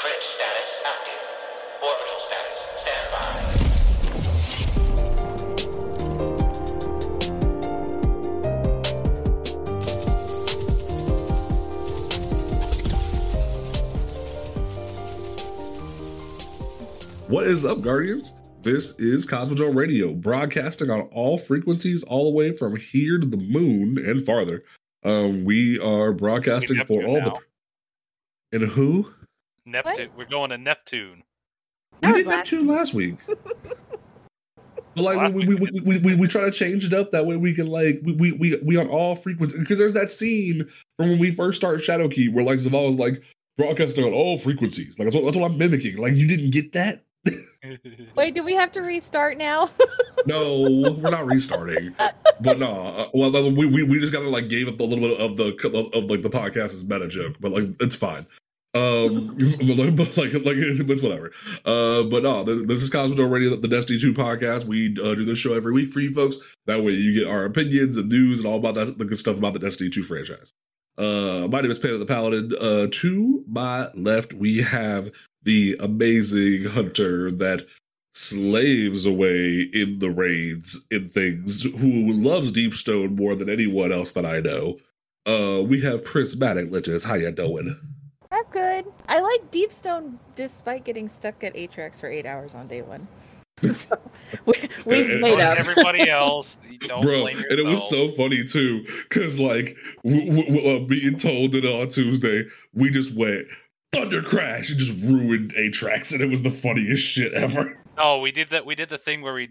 Crit status active. Orbital status standby. What is up, Guardians? This is Cosmodrome Radio, broadcasting on all frequencies all the way from here to the moon and farther. Um, we are broadcasting for all now. the. And who? Neptune. We're going to Neptune. We did was Neptune last week. But like Last we, we, we we, we, we, we try to change it up that way we can like we we we, we on all frequencies because there's that scene from when we first started Shadowkeep where like Zavala was like broadcasting on all frequencies like that's what, that's what I'm mimicking like you didn't get that Wait, do we have to restart now? No, we're not restarting. But no, uh, well, we, we we just gotta like gave up a little bit of the of, of like the podcast as meta joke, but like it's fine. Um, but like, like, but whatever. Uh, but no, this, is Cosmodrome Radio, the Destiny Two podcast. We uh, do this show every week for you folks. That way, you get our opinions and news and all about that the good stuff about the Destiny Two franchise. Uh, my name is Panda the Paladin. Uh, to my left, we have the amazing hunter that slaves away in the raids in things who loves Deepstone more than anyone else that I know. Uh, we have Prismatic Liches. How you doing? I'm good. I like Deepstone despite getting stuck at Atraks for eight hours on day one. so we, we've And- made Like up. Everybody else, don't Bro, blame and it was so funny too, because like w- w- w- uh, being told that on Tuesday, we just went thunder crash and just ruined Atraks, and it was the funniest shit ever. Oh, we did that. We did the thing where we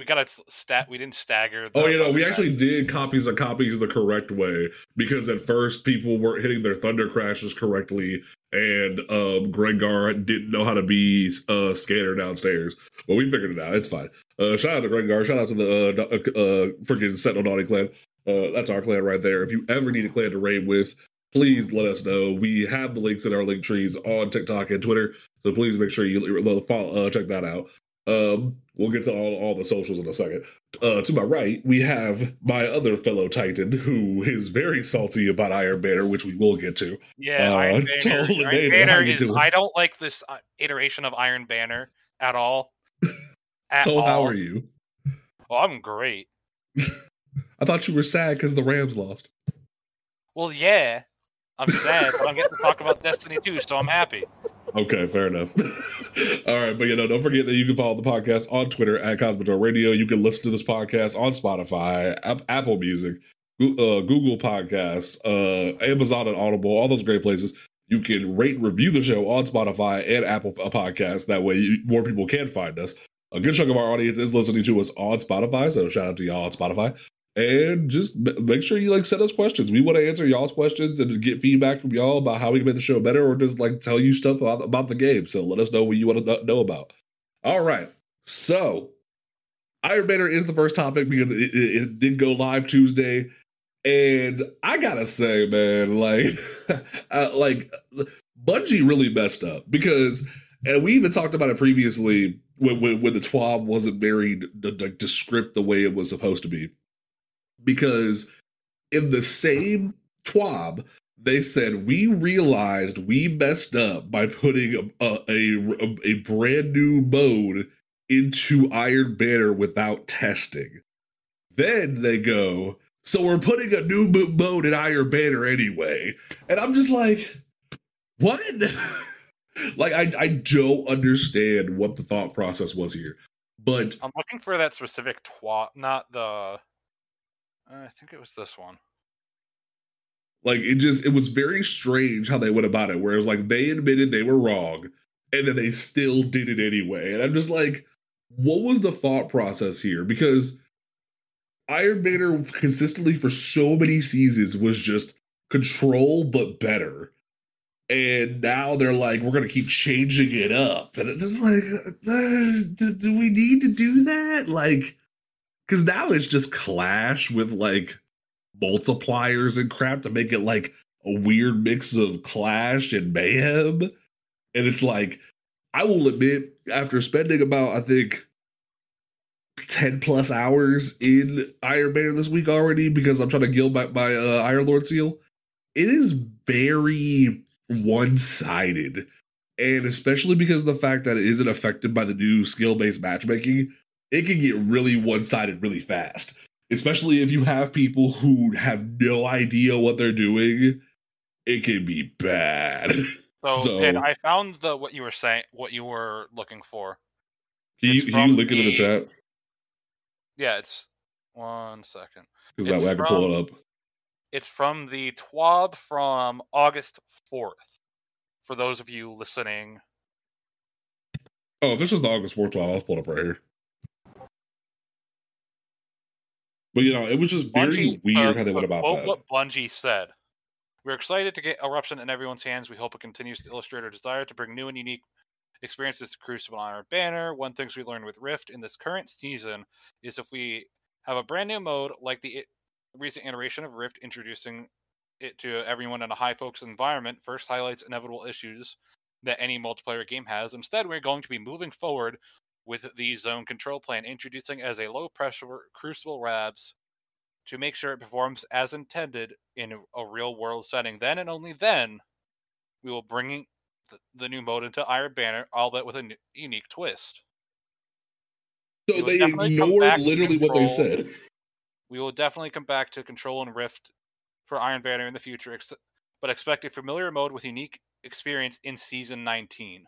we got a stat. We didn't stagger. Oh, you know, we actually did copies of copies the correct way because at first people weren't hitting their thunder crashes correctly, and um, Grengar didn't know how to be uh, scanner downstairs. But we figured it out. It's fine. Uh, shout out to Grengar. Shout out to the uh, uh, uh, freaking Sentinel Naughty clan. Uh, that's our clan right there. If you ever need a clan to raid with, please let us know. We have the links in our link trees on TikTok and Twitter, so please make sure you follow, uh, check that out. Um, we'll get to all, all the socials in a second. Uh, to my right, we have my other fellow Titan who is very salty about Iron Banner, which we will get to. Yeah, Uh, Iron Banner. Iron Banner is. doing. I don't like this uh, iteration of Iron Banner at all. At so, how are you? Well, I'm great. I thought you were sad because the Rams lost. Well, yeah, I'm sad, but I'm getting to talk about Destiny 2, so I'm happy. Okay, fair enough. All right, but you know, don't forget that you can follow the podcast on Twitter at Cosmodrome Radio. You can listen to this podcast on Spotify, App- Apple Music, uh, Google Podcasts, uh, Amazon and Audible, all those great places. You can rate and review the show on Spotify and Apple Podcasts. That way, you, more people can find us. A good chunk of our audience is listening to us on Spotify, so shout out to y'all on Spotify. And just make sure you like send us questions. We want to answer y'all's questions and get feedback from y'all about how we can make the show better, or just like tell you stuff about, about the game. So let us know what you want to know about. All right. So Iron Banner is the first topic because it, it, it did go live Tuesday, and I gotta say, man, like, uh, like Bungie really messed up because, and we even talked about it previously when when, when the TWAB wasn't very d- script the way it was supposed to be, because in the same TWAB they said we realized we messed up by putting a a, a, brand new mode into Iron Banner without testing. Then they go, so we're putting a new mo- mode in Iron Banner anyway, and I'm just like, what? like I I don't understand what the thought process was here, but I'm looking for that specific TWAB, not the. I think it was this one. Like it just it was very strange how they went about it. Where it was like they admitted they were wrong, and then they still did it anyway. And I'm just like, what was the thought process here? Because Iron Banner consistently for so many seasons was just control but better. And now they're like, we're gonna keep changing it up. And it's like, uh, do we need to do that? Like, because now it's just clash with like multipliers and crap to make it like a weird mix of clash and mayhem. And it's like, I will admit, after spending about, I think, 10 plus hours in Iron Banner this week already, because I'm trying to gild my, my uh, Iron Lord seal, it is very one sided. and especially because of the fact that it isn't affected by the new skill based matchmaking, it can get really one sided really fast. Especially if you have people who have no idea what they're doing, it can be bad. So, So- and I found the what you were saying, what you were looking for. Can you, can you link it in the chat? Yeah, it's one second. Because that it's way I can pull from- it up. It's from the TWAB from August fourth. For those of you listening, Oh, if this is the August 4th one, I'll pull it up right here. But you know, it was just very Bungie, weird uh, how they went about quote that. What Bungie said. We're excited to get Eruption in everyone's hands. We hope it continues to illustrate our desire to bring new and unique experiences to Crucible on our Banner. One things we learned with Rift in this current season is if we have a brand new mode like the recent iteration of Rift, introducing it to everyone in a high focus environment, first highlights inevitable issues that any multiplayer game has. Instead, we're going to be moving forward with the zone control plan, introducing as a low pressure Crucible Labs to make sure it performs as intended in a, real world setting. Then and only then, we will bring the, new mode into Iron Banner, albeit with a n- unique twist. so they ignored literally what they said. We will definitely come back to Control and Rift for Iron Banner in the future, but expect a familiar mode with unique experience in Season 19.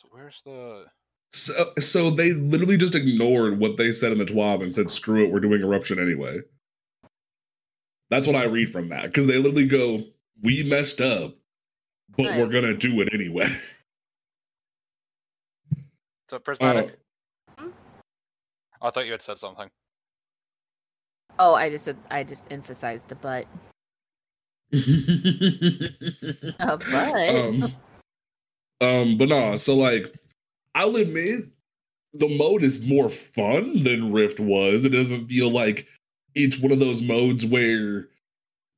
So where's the? So, so they literally just ignored what they said in the TWAB and said, screw it, we're doing eruption anyway. That's what I read from that. Because they literally go, we messed up, but Right. we're gonna do it anyway. So Uh, prismatic. I thought you had said something. Oh, I just said I just emphasized the butt. A butt. um, um, but nah, so like, I'll admit the mode is more fun than Rift was. It doesn't feel like it's one of those modes where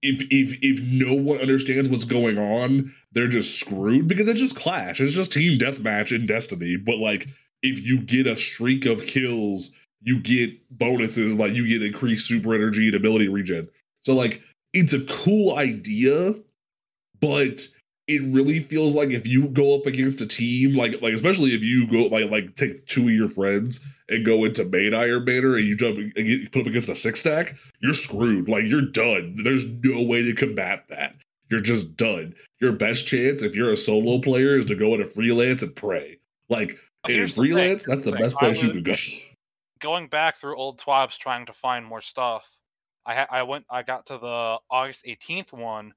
if if if no one understands what's going on, they're just screwed because it's just Clash. It's just team deathmatch in Destiny. But like, if you get a streak of kills, you get bonuses like you get increased super energy and ability regen. So like, it's a cool idea, but it really feels like if you go up against a team, like like especially if you go like like take two of your friends and go into main Iron Banner and you jump and get put up against a six stack, you're screwed. Like you're done. There's no way to combat that. You're just done. Your best chance if you're a solo player is to go into freelance and pray. Like in the freelance, here's that's the best place you could go. going back through old twabs trying to find more stuff. I ha- I went I got to the August 18th one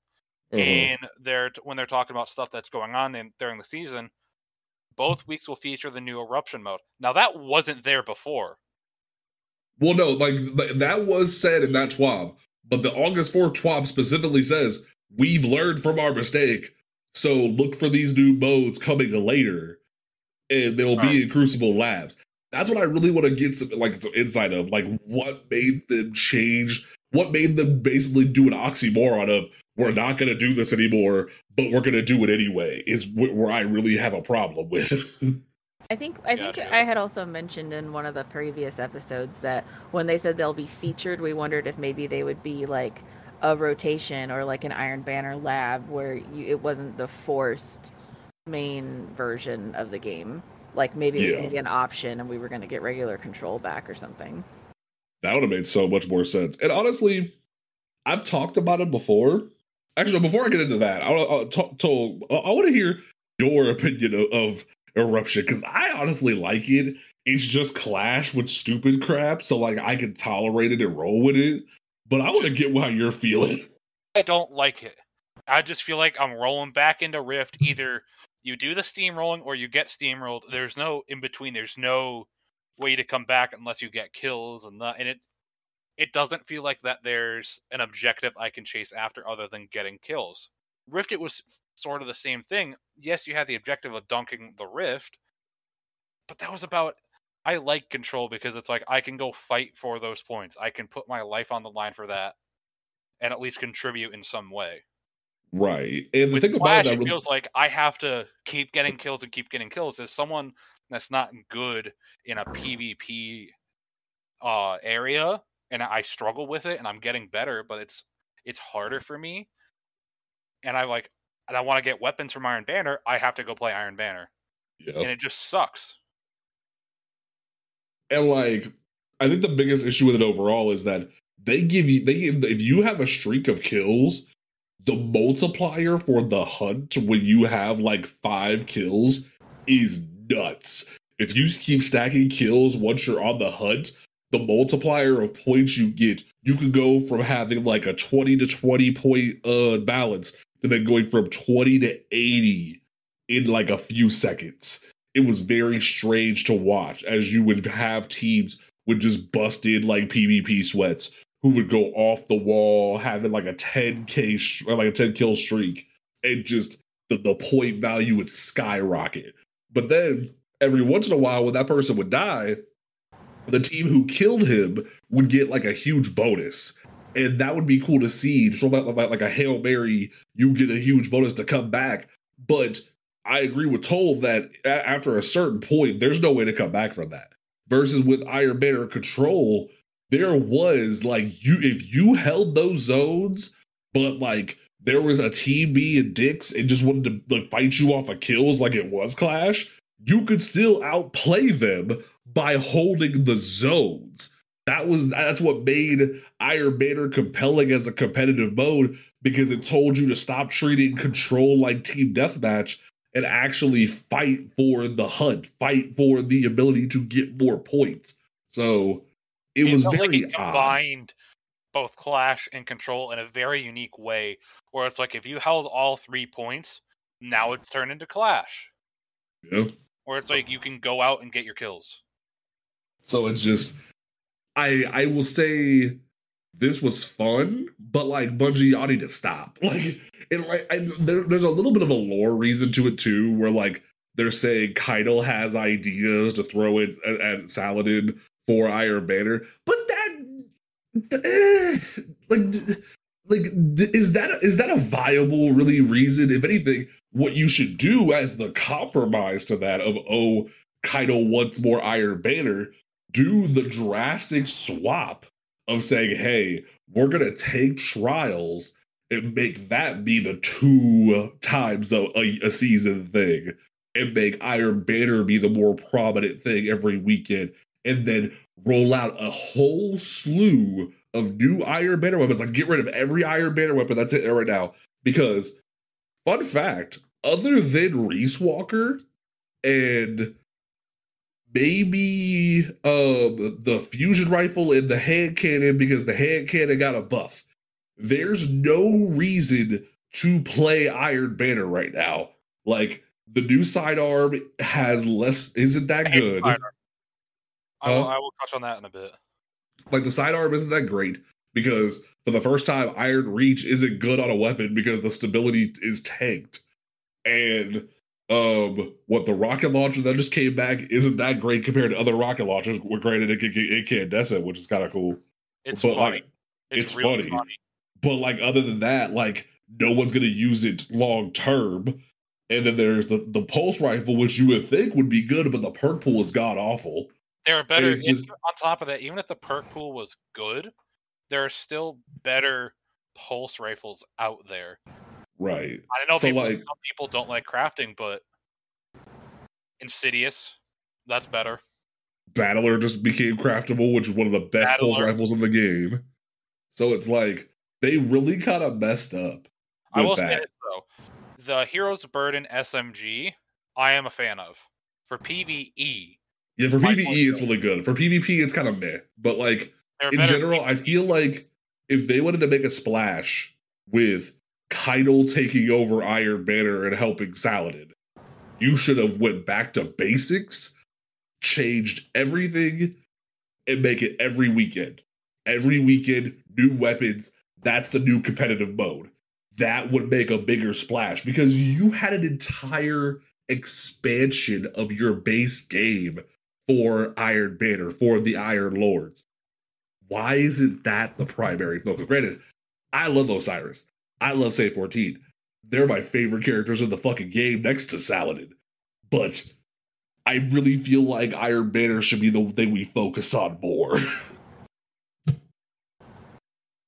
Uh-huh. and they're when they're talking about stuff that's going on in, during the season. Both weeks will feature the new eruption mode. Now that wasn't there before. Well, no, like th- that was said in that TWAB, but the August 4th TWAB specifically says we've learned from our mistake, so look for these new modes coming later, and they'll Right. be in Crucible Labs. That's what I really want to get some like some insight of, like what made them change, what made them basically do an oxymoron of we're not going to do this anymore, but we're going to do it anyway. Is wh- where I really have a problem with. I think I think Gotcha. I had also mentioned in one of the previous episodes that when they said they'll be featured, we wondered if maybe they would be like a rotation or like an Iron Banner lab where you, it wasn't the forced main version of the game. Like maybe it was Yeah. going to be an option and we were going to get regular control back or something. That would have made so much more sense. And honestly, I've talked about it before. Actually, before I get into that, I, uh, I, talk, to, I want to hear your opinion of, of Eruption because I honestly like it. It's just Clash with stupid crap, so like I can tolerate it and roll with it. But I want to get how you're feeling. I don't like it. I just feel like I'm rolling back into Rift. Either you do the steamrolling or you get steamrolled. There's no in between. There's no way to come back unless you get kills and that. And it it doesn't feel like that. There's an objective I can chase after other than getting kills. Rift, it was sort of the same thing. Yes, you had the objective of dunking the Rift, but that was about. I like control because it's like I can go fight for those points. I can put my life on the line for that and at least contribute in some way. Right. And the With thing about Clash, it, that it feels like I have to keep getting kills and keep getting kills. As someone that's not good in a PvP uh, area, and I struggle with it, and I'm getting better, but it's it's harder for me. And I like and I want to get weapons from Iron Banner, I have to go play Iron Banner, Yeah. and it just sucks. and like I think the biggest issue with it overall is that they give you they give if you have a streak of kills, the multiplier for the hunt when you have like five kills is nuts. If you keep stacking kills once you're on the hunt, the multiplier of points you get, you can go from having like a 20 to 20 point uh balance to then going from 20 to 80 in like a few seconds it was very strange to watch as you would have teams would just bust in like PvP sweats who would go off the wall having like a 10k sh- like a 10 kill streak and just the, the point value would skyrocket. But then every once in a while when that person would die, the team who killed him would get like a huge bonus. And that would be cool to see. So like, like, like a Hail Mary, you get a huge bonus to come back. But I agree with Toll that after a certain point, there's no way to come back from that. Versus with Iron Banner Control, there was like you if you held those zones, but like there was a team and dicks and just wanted to like fight you off of kills like it was Clash, you could still outplay them by holding the zones. That was that's what made Iron Banner compelling as a competitive mode because it told you to stop treating control like team deathmatch and actually fight for the hunt, fight for the ability to get more points. So it, was felt very like it odd. combined both Clash and Control in a very unique way, where it's like if you held all three points, now it's turned into Clash, Yeah. where it's like you can go out and get your kills. So it's just I I will say this was fun, but like Bungie, y'all need to stop. Like and like I, there, there's a little bit of a lore reason to it too, where like they're saying Keitel has ideas to throw it at, at Saladin for Iron Banner, but that eh, like like is that is that a viable really reason? If anything, what you should do as the compromise to that of oh Keitel wants more Iron Banner, do the drastic swap of saying, hey, we're gonna take trials and make that be the two times a, a season thing, and make Iron Banner be the more prominent thing every weekend, and then roll out a whole slew of new Iron Banner weapons. Like get rid of every Iron Banner weapon that's in there right now. Because, fun fact, other than Riiswalker and maybe um the fusion rifle and the hand cannon because the hand cannon got a buff. There's no reason to play Iron Banner right now. Like the new sidearm has less isn't that good. sidearm. I, will? I will touch on that in a bit. Like the sidearm isn't that great because for the first time Iron Reach isn't good on a weapon because the stability is tanked. And um what the rocket launcher that just came back isn't that great compared to other rocket launchers. Well, granted, it can it can it, which is kind of cool. It's But, funny. like, it's, it's really funny. funny. But like other than that, like no one's gonna use it long term. And then there's the the pulse rifle, which you would think would be good, but the perk pool is god awful. There are better. just- on top of that, even if the perk pool was good, there are still better pulse rifles out there. Right. I know So, people, like- some people don't like crafting, but Insidious, that's better. Battler just became craftable, which is one of the best pulse rifles in the game. So it's like they really kind of messed up. I will say that. this though: the Heroes Burden SMG, I am a fan of. For PVE, Yeah, for PvE it's really good. For PvP it's kind of meh. But like there are in general, I feel like if they wanted to make a splash with Keitel taking over Iron Banner and helping Saladin, you should have went back to basics, changed everything, and make it every weekend. Every weekend, new weapons. That's the new competitive mode. That would make a bigger splash because you had an entire expansion of your base game for Iron Banner, for the Iron Lords. Why isn't that the primary focus? Granted, I love Osiris. I love Saint-14. They're my favorite characters in the fucking game next to Saladin. But I really feel like Iron Banner should be the thing we focus on more.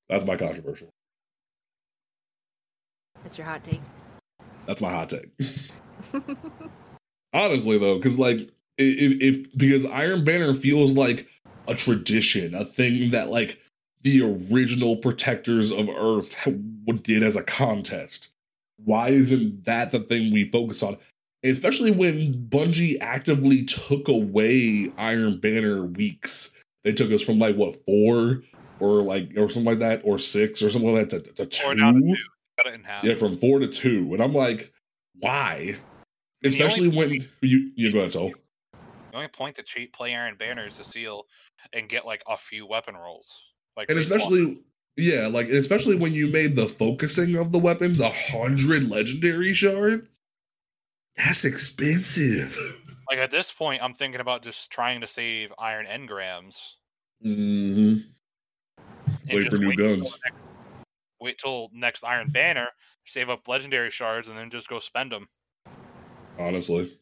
That's my controversial. That's your hot take. That's my hot take. Honestly, though, because like if, if because Iron Banner feels like a tradition, a thing that like the original protectors of Earth did as a contest. Why isn't that the thing we focus on? Especially when Bungie actively took away Iron Banner weeks. They took us from like what four or like or something like that, or six or something like that to, to two. Four down to two. Cut it in half. Yeah, from four to two. And I'm like, why? Especially when you you go ahead, so The only point to cheat play Iron Banner is to seal and get like a few weapon rolls. Like and especially yeah, like especially when you made the focusing of the weapons a hundred legendary shards. That's expensive. like at this point, I'm thinking about just trying to save iron engrams. Mm-hmm. Wait for new till guns. next- wait till next Iron Banner, save up legendary shards, and then just go spend them. Honestly,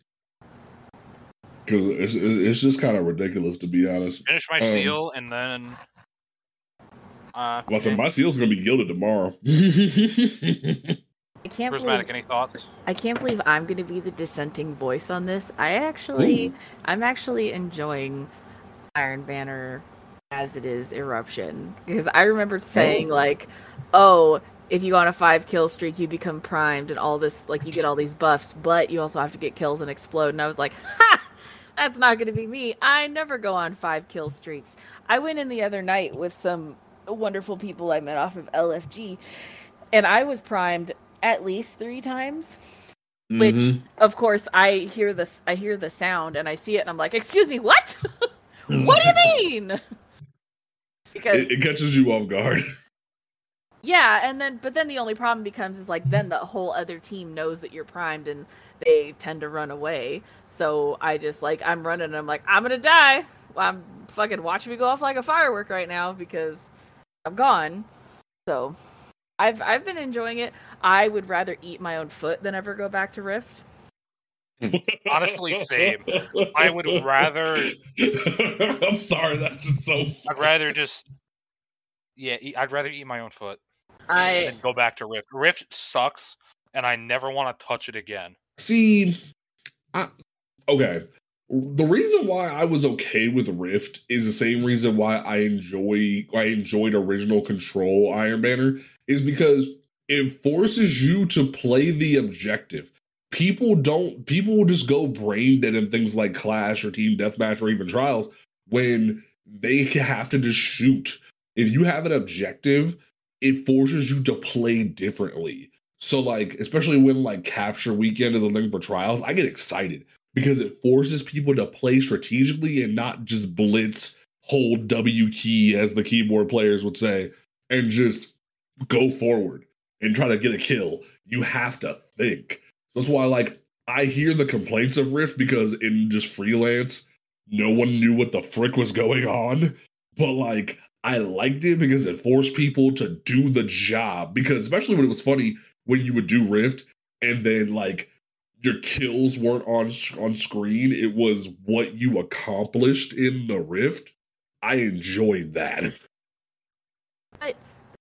because it's it's just kind of ridiculous to be honest. Finish my Um, seal, and then. Uh, Well, so yeah. my seal's gonna be gilded tomorrow. I can't believe any thoughts? I can't believe I'm going to be the dissenting voice on this. I actually, Ooh. I'm actually enjoying Iron Banner as it is Eruption because I remember saying like, "Oh, if you go on a five kill streak, you become primed and all this, like you get all these buffs, but you also have to get kills and explode." And I was like, "Ha." That's not going to be me. I never go on five kill streaks. I went in the other night with some wonderful people I met off of LFG, and I was primed at least three times which Mhm. of course i hear this i hear the sound and i see it and i'm like excuse me what what do you mean because it, it catches you off guard. yeah and then but then the only problem becomes is like then the whole other team knows that you're primed and they tend to run away so i just like i'm running and i'm like i'm gonna die i'm fucking watching me go off like a firework right now because i'm gone so i've i've been enjoying it i would rather eat my own foot than ever go back to rift Honestly, same. I would rather- I'm sorry, that's just so. I'd rather just. Yeah, eat, I'd rather eat my own foot i than go back to Rift. Rift sucks, and I never want to touch it again. See, I, okay. The reason why I was okay with Rift is the same reason why I enjoy I enjoyed original Control Iron Banner is because it forces you to play the objective. People don't people just go brain dead in things like Clash or Team Deathmatch or even Trials when they have to just shoot. If you have an objective, it forces you to play differently. So like, especially when like capture weekend is a thing for trials, I get excited because it forces people to play strategically and not just blitz, hold W key as the keyboard players would say, and just go forward and try to get a kill. You have to think. That's why like I hear the complaints of Rift because in just freelance, no one knew what the frick was going on. But like I liked it because it forced people to do the job. Because especially when it was funny when you would do Rift and then like your kills weren't on on screen, it was what you accomplished in the Rift. I enjoyed that. But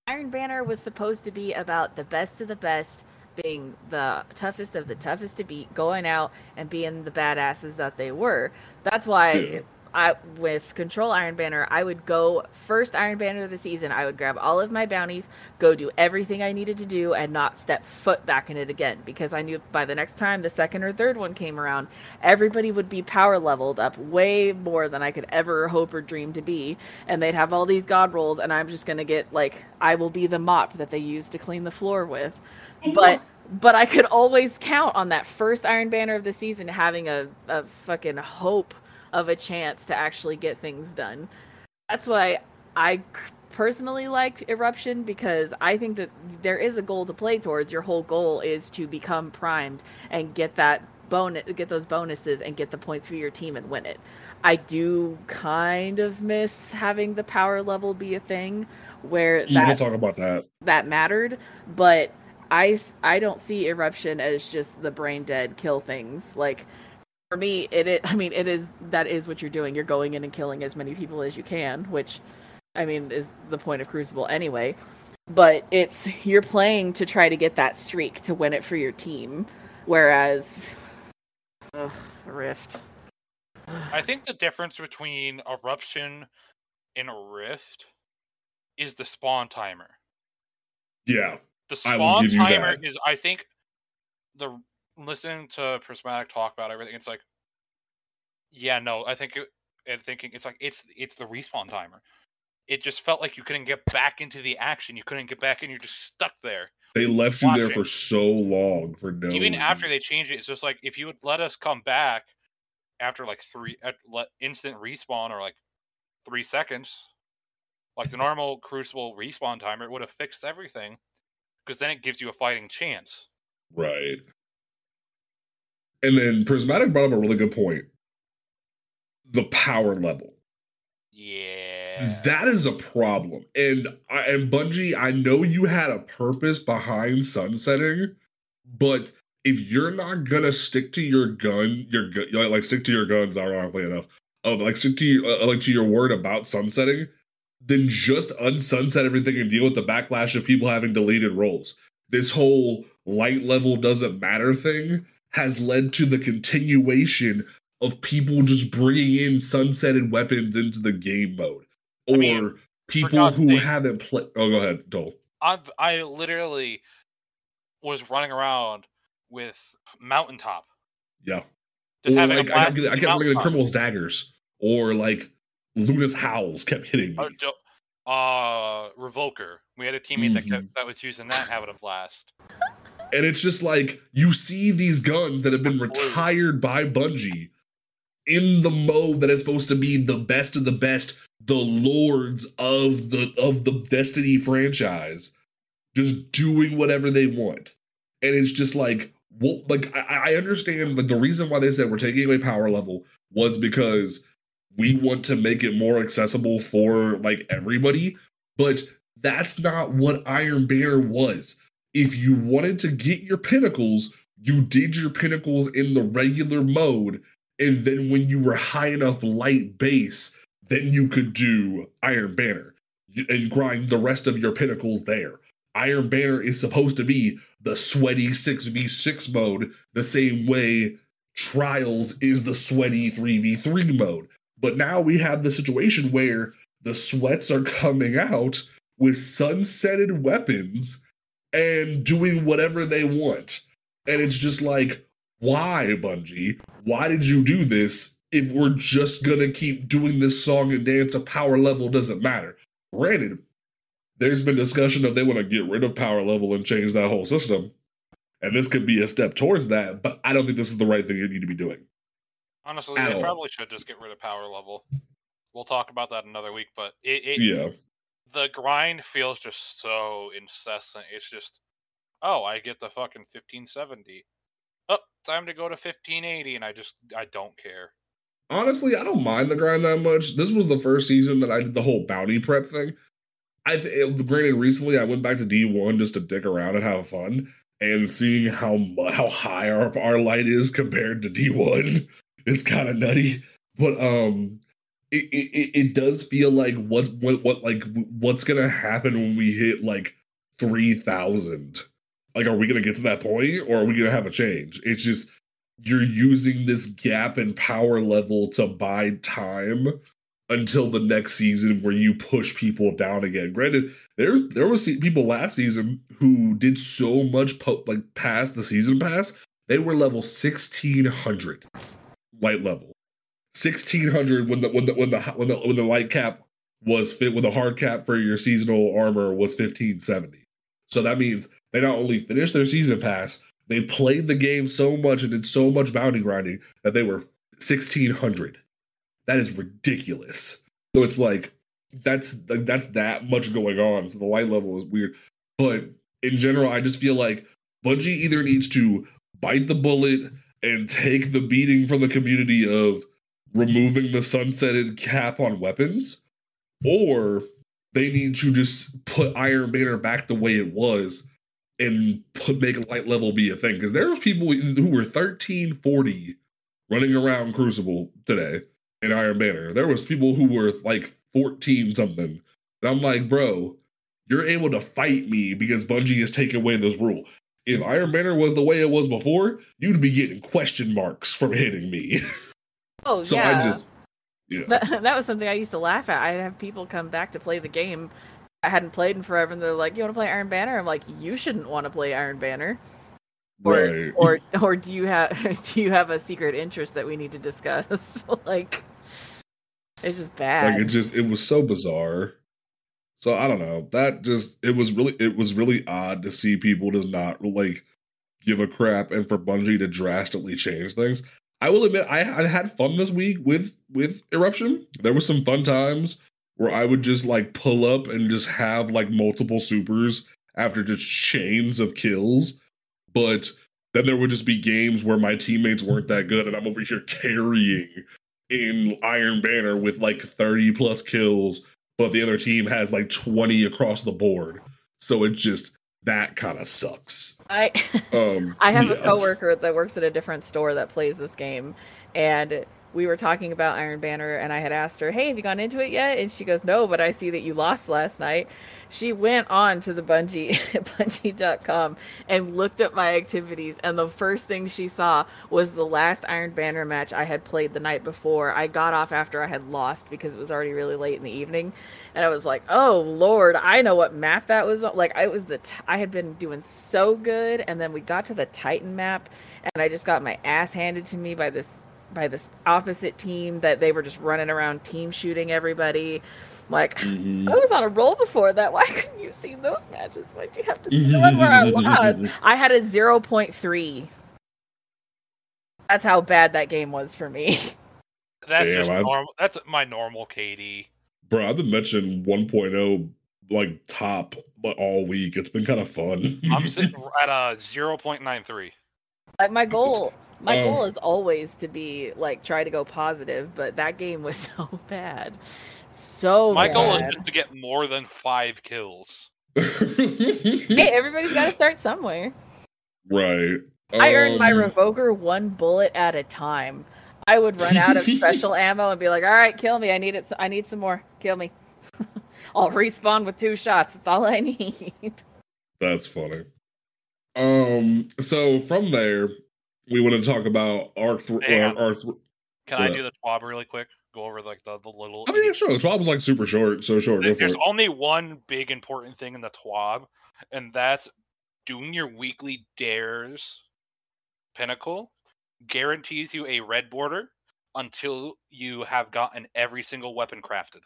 Iron Banner was supposed to be about the best of the best, being the toughest of the toughest to beat, going out and being the badasses that they were. That's why Yeah. I with Control Iron Banner, I would go first Iron Banner of the season. I would grab all of my bounties, go do everything I needed to do, and not step foot back in it again because I knew by the next time the second or third one came around, everybody would be power leveled up way more than I could ever hope or dream to be, and they'd have all these god rolls, and I'm just gonna get like I will be the mop that they use to clean the floor with, but. But I could always count on that first Iron Banner of the season having a, a fucking hope of a chance to actually get things done. That's why I personally liked Eruption because I think that there is a goal to play towards. Your whole goal is to become primed and get that bonus, get those bonuses, and get the points for your team and win it. I do kind of miss having the power level be a thing where we'll that talk about that. that mattered, but I I don't see eruption as just the brain dead kill things. Like for me, it is, I mean it is that is what you're doing. You're going in and killing as many people as you can, which I mean is the point of Crucible anyway. but it's you're playing to try to get that streak to win it for your team. Whereas, ugh, Rift. I think the difference between eruption and rift is the spawn timer. Yeah, The spawn timer that. is, I think, the listening to Prismatic talk about everything. It's like, yeah, no, I think it, and thinking it's like it's it's the respawn timer. It just felt like you couldn't get back into the action. You couldn't get back, and you're just stuck there. they left you there for so long for no. Even after they changed it, it's just like if you would let us come back after like three at let instant respawn or like three seconds, like the normal Crucible respawn timer, it would have fixed everything. Because then it gives you a fighting chance. Right. And then Prismatic brought up a really good point. The power level. Yeah. That is a problem. And I and Bungie, I know you had a purpose behind sunsetting, but if you're not gonna stick to your gun, your gu- like stick to your guns, ironically enough, oh, like stick to your uh, like to your word about sunsetting, then just unsunset everything and deal with the backlash of people having deleted roles. This whole light level doesn't matter thing has led to the continuation of people just bringing in sunsetted weapons into the game mode, or I mean, people who sake. haven't played. Oh, go ahead, Dole. I I literally was running around with mountaintop, Yeah, just Or, having like a I blast kept, getting, I kept Mountaintop. criminals daggers, or like Luna's howls kept hitting me. Uh, uh, Revoker. We had a teammate that Mhm. kept, that was using that having a blast. And it's just like you see these guns that have been retired by Bungie in the mode that is supposed to be the best of the best, the lords of the of the Destiny franchise, just doing whatever they want. And it's just like, well, like I, I understand like the reason why they said we're taking away power level was because we want to make it more accessible for like everybody, but that's not what Iron Bear was if you wanted to get your pinnacles, you did your pinnacles in the regular mode. And then when you were high enough light base, then you could do Iron Banner and grind the rest of your pinnacles there. Iron Banner is supposed to be the sweaty 6v6 mode, the same way Trials is the sweaty 3v3 mode. But now we have the situation where the sweats are coming out with sunsetted weapons and doing whatever they want. And it's just like, why, Bungie? Why did you do this if we're just gonna keep doing this song and dance? A power level doesn't matter. Granted, there's been discussion of they want to get rid of power level and change that whole system. And this could be a step towards that, but I don't think this is the right thing you need to be doing. Honestly, At they all. probably should just get rid of power level. We'll talk about that another week, but it, it Yeah. The grind feels just so incessant. It's just, oh, I get the fucking fifteen seventy. Oh, time to go to fifteen eighty, and I just I don't care. honestly, I don't mind the grind that much. This was the first season that I did the whole bounty prep thing. I th- granted recently I went back to D one just to dick around and have fun, and seeing how how high our our light is compared to D one is kind of nutty. But um, it, it it- does feel like what what what like what's gonna happen when we hit like three thousand. Like, are we gonna get to that point, or are we gonna have a change? It's just you're using this gap in power level to buy time until the next season where you push people down again. Granted, there's there was people last season who did so much po- like past the season pass, they were level 1600 light level. 1600 when the when the when the when the, when the light cap was fit when the hard cap for your seasonal armor was 1570. So that means they not only finished their season pass, they played the game so much and did so much bounty grinding that they were 1600. That is ridiculous. So it's like that's that's that much going on. So the light level is weird. But in general, I just feel like Bungie either needs to bite the bullet and take the beating from the community of removing the sunsetted cap on weapons, or they need to just put Iron Banner back the way it was and put make light level be a thing. Because there's people who were 1340 running around Crucible today in Iron Banner. There was people who were like 14 something. And I'm like, bro, you're able to fight me because Bungie has taken away this rule. If Iron Banner was the way it was before, you'd be getting question marks from hitting me. Oh so yeah. I just, yeah, That, that was something I used to laugh at. I'd have people come back to play the game I hadn't played in forever, and they're like, "You want to play Iron Banner?" I'm like, "You shouldn't want to play Iron Banner." Or, right. or, or do you have do you have a secret interest that we need to discuss? like, it's just bad. like it just it was so bizarre so i don't know that just it was really it was really odd to see people just not like give a crap and for bungie to drastically change things i will admit i, I had fun this week with with eruption there was some fun times where i would just like pull up and just have like multiple supers after just chains of kills but then there would just be games where my teammates weren't that good and i'm over here carrying in Iron Banner with like 30 plus kills, but the other team has like 20 across the board. So it just that kind of sucks. I Um I have a yeah. coworker that works at a different store that plays this game, and we were talking about Iron Banner, and I had asked her, "Hey, have you gone into it yet?" And she goes, "No, but I see that you lost last night." She went on to the Bungie Bungie.com and looked at my activities, and the first thing she saw was the last Iron Banner match I had played the night before. I got off after I had lost because it was already really late in the evening, and I was like, "Oh Lord, I know what map that was." on." Like I was the t- I had been doing so good, and then we got to the Titan map, and I just got my ass handed to me by this by this opposite team that they were just running around team shooting everybody. Like Mhm. I was on a roll before that. Why couldn't you see those matches? Why'd you have to see the one where I lost? I had a zero point three. That's how bad that game was for me. That's Damn, just I- normal. That's my normal KD. Bro, I've been mentioning 1.0 like top like, all week. It's been kind of fun. I'm sitting at a zero point nine three. Like my goal, my Oh. goal is always to be like try to go positive, but that game was so bad, so My bad. goal is just to get more than five kills. Hey, everybody's got to start somewhere. right. I earned my Um, revoker one bullet at a time. I would run out of special ammo and be like, "All right, kill me. I need it. I need some more. Kill me. I'll respawn with two shots. That's all I need." That's funny. Um. So from there, we want to talk about Arc. Th-. Uh, Arc th- Can I do the twab really quick? Go over like the, the little. I mean, yeah, sure. The 12 was like super short, so short. There- There's it. only one big important thing in the TWAB, and that's doing your weekly dares. Pinnacle guarantees you a red border until you have gotten every single weapon crafted.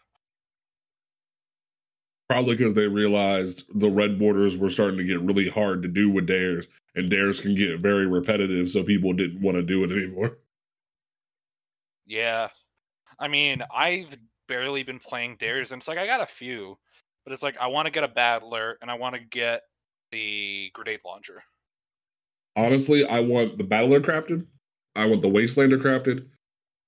Probably because they realized the red borders were starting to get really hard to do with dares, and dares can get very repetitive, so people didn't want to do it anymore. Yeah. I mean, I've barely been playing dares, and it's like I got a few, but it's like I want to get a battler and I want to get the grenade launcher. Honestly, I want the battler crafted, I want the wastelander crafted,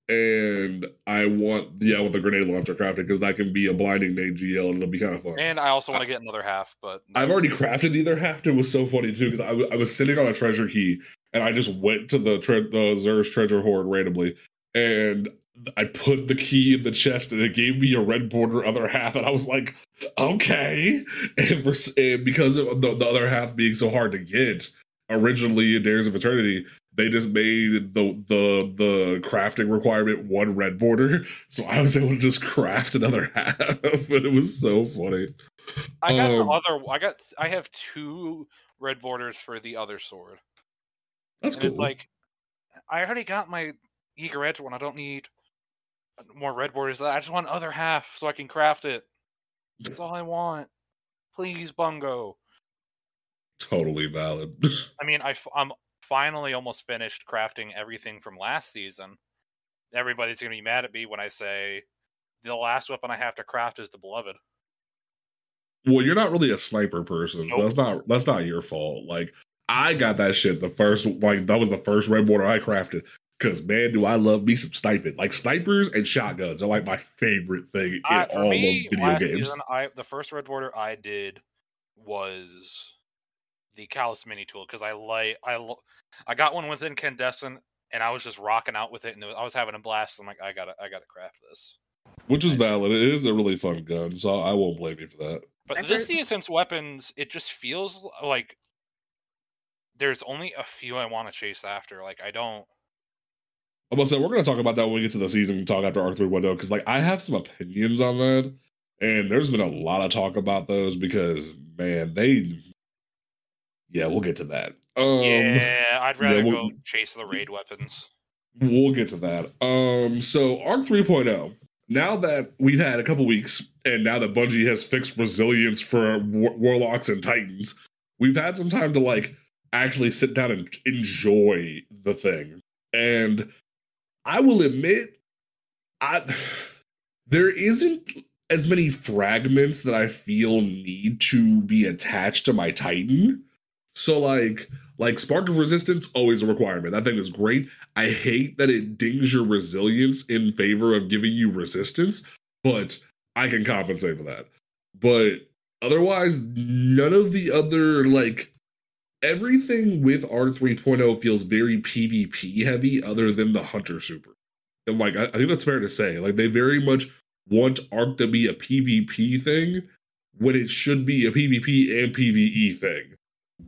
and I want yeah, I want the grenade launcher crafted because that can be a blinding day GL and it'll be kind of fun. And I also want to get another half, but I've already crafted the other half. It was so funny too because I was sitting on a treasure key and I just went to the tre- the Xûr's treasure hoard randomly and I put the key in the chest and it gave me a red border other half and I was like, okay. And, for, and because of the, the other half being so hard to get, originally in Dares of Eternity, they just made the the the crafting requirement one red border, so I was able to just craft another half. but it was so funny. I got um, the other. I got. I have two red borders for the other sword. That's and cool. like I already got my eager edge one. I don't need more red borders. I just want other half so I can craft it. That's all I want. Please, Bungo. totally valid. I mean, I, I, am finally almost finished crafting everything from last season. Everybody's gonna be mad at me when I say the last weapon I have to craft is the beloved. well, you're not really a sniper person. Nope. that's not that's not your fault. Like I got that shit the first like that was the first red border I crafted. Cause man, do I love me some sniping. Like snipers and shotguns are like my favorite thing in Uh, all me, of video games. season, I the first red border I did was the Calus mini tool because I like I lo- I got one with incandescent and I was just rocking out with it and I was having a blast. I'm like, I gotta I gotta craft this. which is valid. It is a really fun gun, so I won't blame you for that. But I've this heard- season's weapons, it just feels like there's only a few I want to chase after. Like I don't. I'm gonna say we're gonna talk about that when we get to the season talk after Arc 3 window oh, because like I have some opinions on that, and there's been a lot of talk about those because man, they yeah, we'll get to that. Um yeah, I'd rather we'll- go chase the raid weapons. we'll get to that. Um so Arc 3.0, now that we've had a couple weeks and now that Bungie has fixed resilience for war- warlocks and titans, we've had some time to like actually sit down and enjoy the thing. And I will admit, I there isn't as many fragments that I feel need to be attached to my Titan. So like like Spark of Resistance, always a requirement. That thing is great. I hate that it dings your resilience in favor of giving you resistance, but I can compensate for that. But otherwise, none of the other like everything with Arc 3.0 feels very PvP heavy, other than the Hunter Super. And like I, I think that's fair to say. Like they very much want Arc to be a PvP thing when it should be a PvP and PvE thing.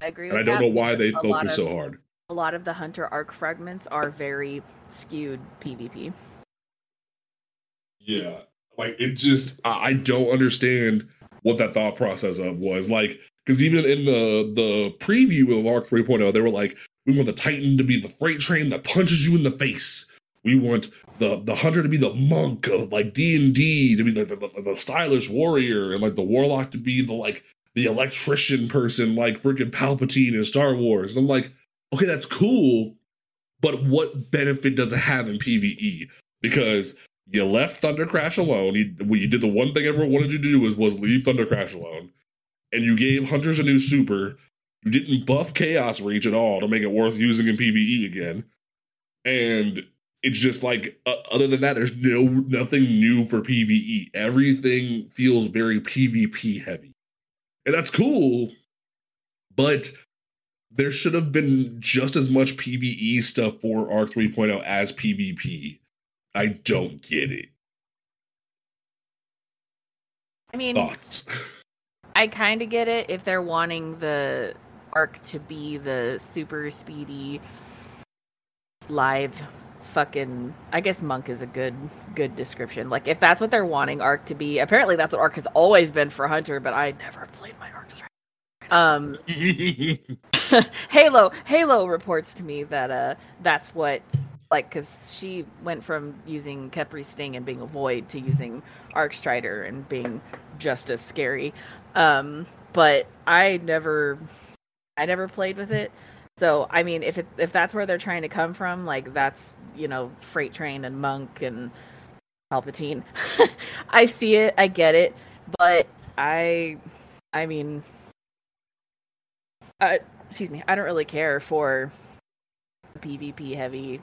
I agree. And I don't know why they because a lot focus of- so hard. A lot of the hunter arc fragments are very skewed PvP. Yeah. Like it just I I don't understand what that thought process of was. Like, because even in the the preview of Arc 3.0, they were like, we want the Titan to be the freight train that punches you in the face. We want the the hunter to be the monk of like D and D, to be the, the the stylish warrior, and like the warlock to be the like the electrician person, like freaking Palpatine in Star Wars. And I'm like, okay, that's cool, but what benefit does it have in PVE? Because you left Thunder Crash alone. You, you did the one thing everyone wanted you to do was was leave Thunder Crash alone, and you gave Hunters a new super. You didn't buff Chaos Reach at all to make it worth using in PVE again, and it's just like uh, other than that, there's no nothing new for PVE. Everything feels very PvP heavy, and that's cool, but there should have been just as much PVE stuff for Arc 3.0 as PvP. I don't get it. I mean, Thoughts? I kind of get it if they're wanting the arc to be the super speedy live fucking I guess monk is a good good description. Like if that's what they're wanting arc to be, apparently that's what arc has always been for Hunter, but I never played my arc strike. Um Halo Halo reports to me that uh that's what like cuz she went from using Khepri Sting and being a void to using Arc Strider and being just as scary. Um but I never I never played with it. So I mean if it if that's where they're trying to come from, like that's, you know, Freight Train and Monk and Palpatine. I see it, I get it, but I I mean uh, excuse me, I don't really care for PvP heavy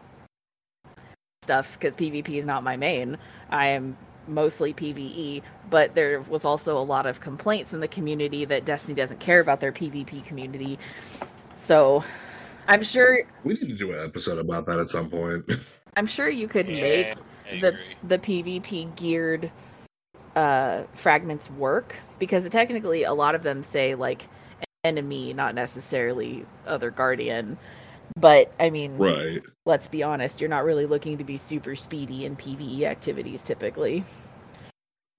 stuff because PvP is not my main. I am mostly PvE, but there was also a lot of complaints in the community that Destiny doesn't care about their PvP community. So I'm sure we need to do an episode about that at some point. I'm sure you could Yeah, make I the agree. the PvP geared uh fragments work because technically a lot of them say like enemy, not necessarily other guardian. But I mean, right. let's be honest, you're not really looking to be super speedy in PvE activities typically.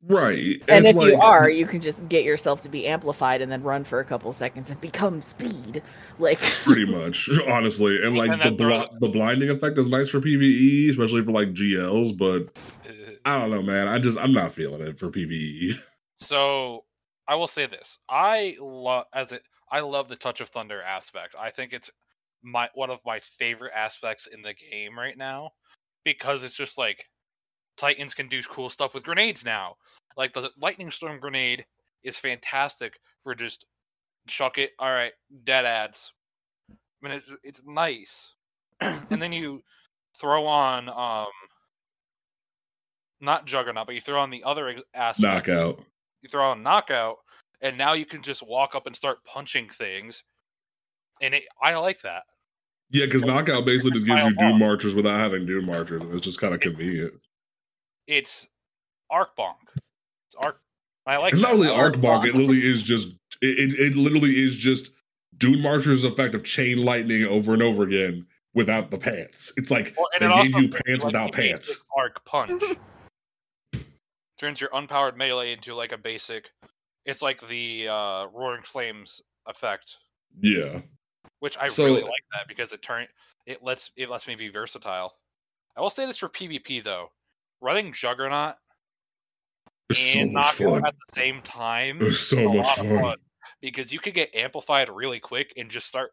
Right. And it's if you are, you can just get yourself to be amplified and then run for a couple seconds and become speed. Like pretty much, honestly. And like the bl- the blinding effect is nice for PvE, especially for like GLs, but Uh, I don't know, man. I just I'm not feeling it for. PvE. So I will say this: I love as it. I love the Touch of Thunder aspect. I think it's my one of my favorite aspects in the game right now because it's just like Titans can do cool stuff with grenades now. Like the Lightning Storm grenade is fantastic for just chuck it. All right, dead ads. I mean, it's it's nice, and then you throw on um not Juggernaut, but you throw on the other aspect Knockout. you throw on knockout, and now you can just walk up and start punching things. And it, I like that. Yeah, because knockout basically just gives you Dune Marchers without having Dune Marchers. It's just kind of convenient. It's arc bonk. It's arc. I like. It's not that. really I arc bonk. It literally is just it, it. It literally is just Dune Marcher's effect of chain lightning over and over again without the pants. It's like Well, they it gave you pants like, without pants. Arc punch turns your unpowered melee into like a basic. It's like the uh, roaring flames effect, Yeah, which I So- really like that because it turn it lets it lets me be versatile. I will say this for PvP though, running Juggernaut it's and Knockout at the same time It's is so much of fun. because you could get amplified really quick and just start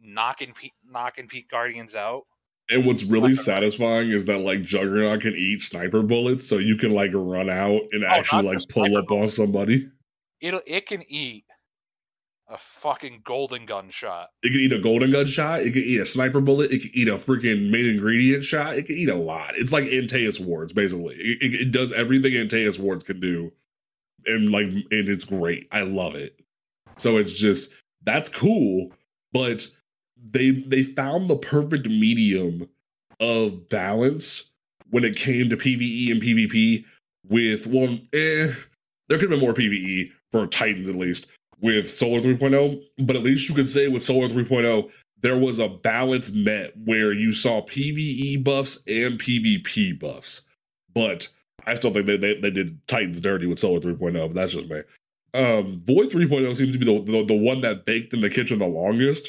knocking pe- knocking Pete Guardians out. And what's really satisfying is that like Juggernaut can eat sniper bullets, so you can like run out and Oh, actually like pull up on somebody. It'll it can eat a fucking golden gun shot. It can eat a golden gun shot. It can eat a sniper bullet. It can eat a freaking main ingredient shot. It can eat a lot. It's like Antaeus Wards, basically. It, it, it does everything Antaeus Wards can do, and like, and it's great. I love it. So it's just that's cool, but they they found the perfect medium of balance when it came to PVE and PvP. With well, eh, there could have been more PVE for Titans at least with Solar 3.0, but at least you could say with Solar 3.0, there was a balance met where you saw PvE buffs and PvP buffs. But I still think they, they, they did Titans dirty with Solar 3.0, but that's just me. Um, Void 3.0 seems to be the, the, the one that baked in the kitchen the longest.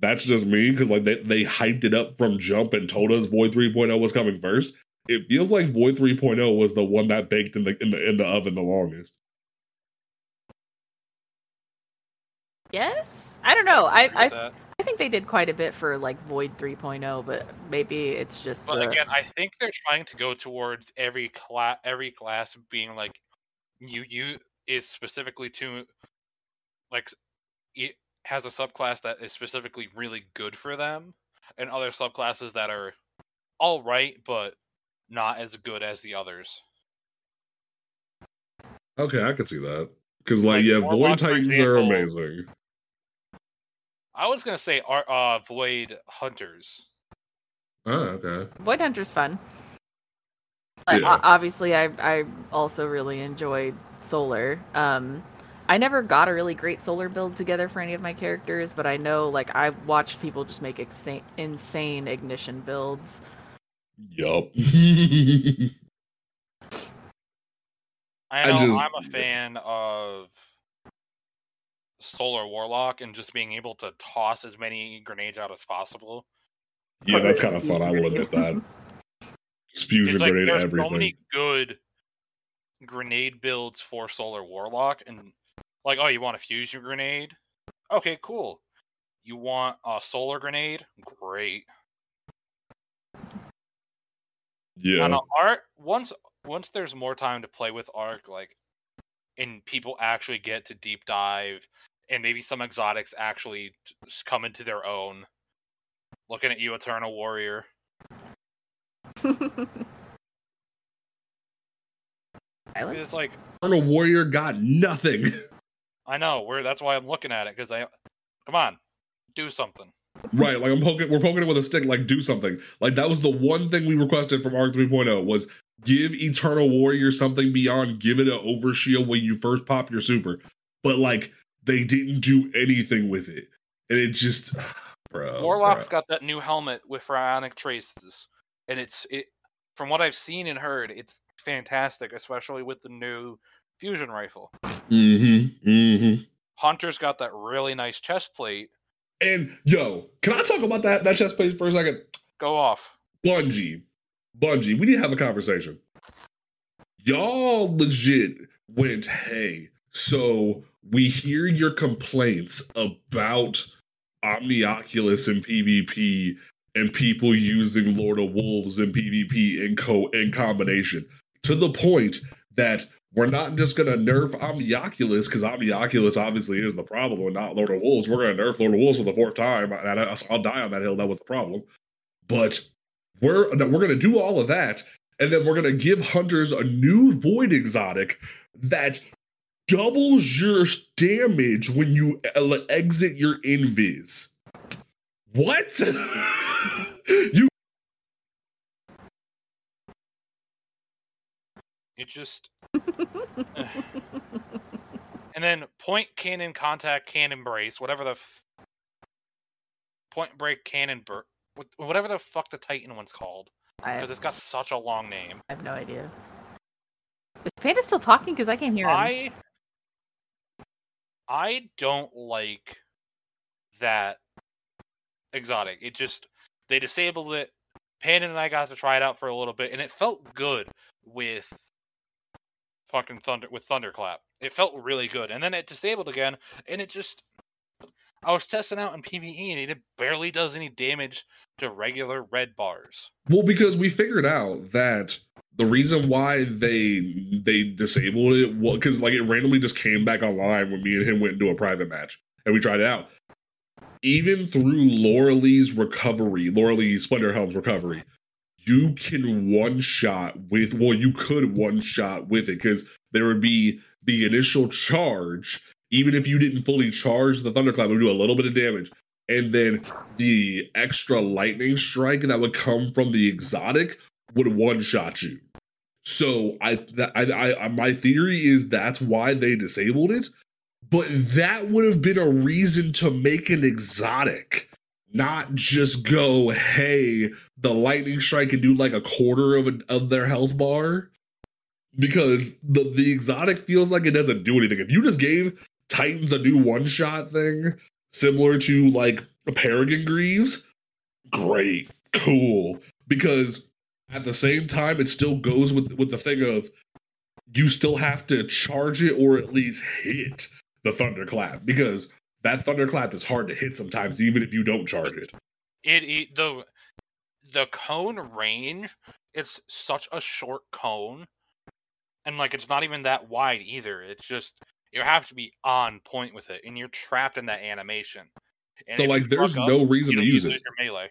That's just me because like they, they hyped it up from jump and told us Void 3.0 was coming first. It feels like Void 3.0 was the one that baked in the in the in the oven the longest. Yes, I don't know. I Agree I. I think they did quite a bit for like Void 3.0, but maybe it's just But the again, I think they're trying to go towards every class every class being like you you is specifically to like it has a subclass that is specifically really good for them and other subclasses that are all right but not as good as the others. Okay, I can see that. Because like, Like, yeah, Warlock, Void for Titans are amazing. I was gonna say ar- uh, Void Hunters. Oh, okay. Void Hunter's fun. But Yeah. obviously, I I also really enjoyed Solar. Um, I never got a really great Solar build together for any of my characters, but I know like I've watched people just make exa- insane ignition builds. Yup. I I know just- I'm a fan of Solar Warlock and just being able to toss as many grenades out as possible. yeah, that's kind of fun. I will admit that. Just fusion It's like grenade there's everything. so many good grenade builds for Solar Warlock, and like, oh, you want a fusion grenade? Okay, cool. You want a solar grenade? Great. yeah. On arc, once once there's more time to play with arc, like, and people actually get to deep dive, and maybe some exotics actually t- come into their own. Looking at you, Eternal Warrior. I like It's like Eternal Warrior got nothing. I know where. That's why I'm looking at it because I. Come on, do something. right, like I'm poking we're poking it with a stick, like do something. Like that was the one thing we requested from Arc 3.0 was give Eternal Warrior something beyond give it an overshield when you first pop your super. But like they didn't do anything with it. And it just bro. Warlock's bro. got that new helmet with psionic traces, and it's it. From what I've seen and heard, it's fantastic, especially with the new fusion rifle. Mm-hmm. Mm-hmm. Hunter's got that really nice chest plate. And yo, can I talk about that that chest plate for a second? Go off. Bungie, Bungie, we need to have a conversation. Y'all legit went, hey, so we hear your complaints about Omnioculus in PvP and people using Lord of Wolves in PvP in co in combination to the point that we're not just gonna nerf Omnioculus because Omnioculus obviously is the problem and not Lord of Wolves. We're gonna nerf Lord of Wolves for the fourth time, and I- I'll die on that hill. That was the problem. But we're we're gonna do all of that, and then we're gonna give hunters a new void exotic that doubles your damage when you uh, exit your invis. What? you It just. and then point, cannon, contact, cannon, brace, whatever the. F- point break, cannon, bur- whatever the fuck the Titan one's called. Because it's got such a long name. I have no idea. Is Panda still talking? Because I can't hear him. I. I don't like that exotic. It just. They disabled it. Panda and I got to try it out for a little bit, and it felt good with fucking thunder with thunderclap. It felt really good, and then it disabled again, and it just. I was testing out in PVE, and it barely does any damage to regular red bars. Well, because we figured out that the reason why they they disabled it was because like it randomly just came back online when me and him went into a private match and we tried it out. Even through Loreley's recovery, Loreley Splendor Helm's recovery, you can one shot with well, you could one shot with it because there would be the initial charge. Even if you didn't fully charge the thunderclap, it would do a little bit of damage and then the extra lightning strike that would come from the exotic would one shot you. So I, that, I, I, my theory is that's why they disabled it. But that would have been a reason to make an exotic, not just go, hey, the lightning strike can do like a quarter of a, of their health bar. Because the the exotic feels like it doesn't do anything. If you just gave Titans a new one shot thing, similar to like Peregrine Greaves, great, cool. Because at the same time, it still goes with with the thing of you still have to charge it or at least hit the thunderclap because that thunderclap is hard to hit sometimes, even if you don't charge it. It, it the the cone range. It's such a short cone, and like it's not even that wide either. It's just you have to be on point with it, and you're trapped in that animation. And So like, there's up, no reason to use it. melee.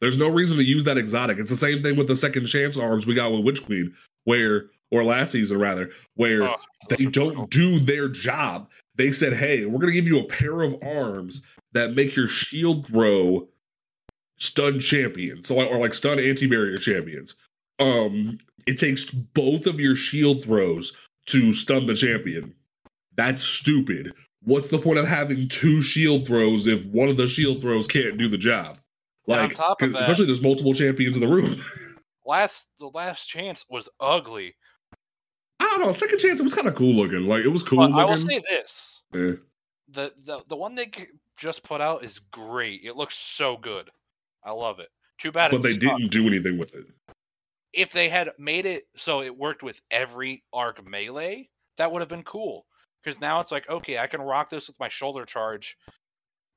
There's no reason to use that exotic. It's the same thing with the second chance arms we got with Witch Queen, where or last season rather, where Oh, they are brutal. don't do their job. They said, "Hey, we're going to give you a pair of arms that make your shield throw stun champions, so or like stun anti-barrier champions. Um, it takes both of your shield throws to stun the champion. That's stupid. What's the point of having two shield throws if one of the shield throws can't do the job? Like, top of 'cause that- especially there's multiple champions in the room. Last the last chance was ugly. I don't know. Second chance, it was kind of cool looking. Like it was cool. I will say this: Eh. the the the one they just put out is great. It looks so good. I love it. Too bad, but they sucked. didn't do anything with it. If they had made it so it worked with every arc melee, that would have been cool. Because now it's like, okay, I can rock this with my shoulder charge,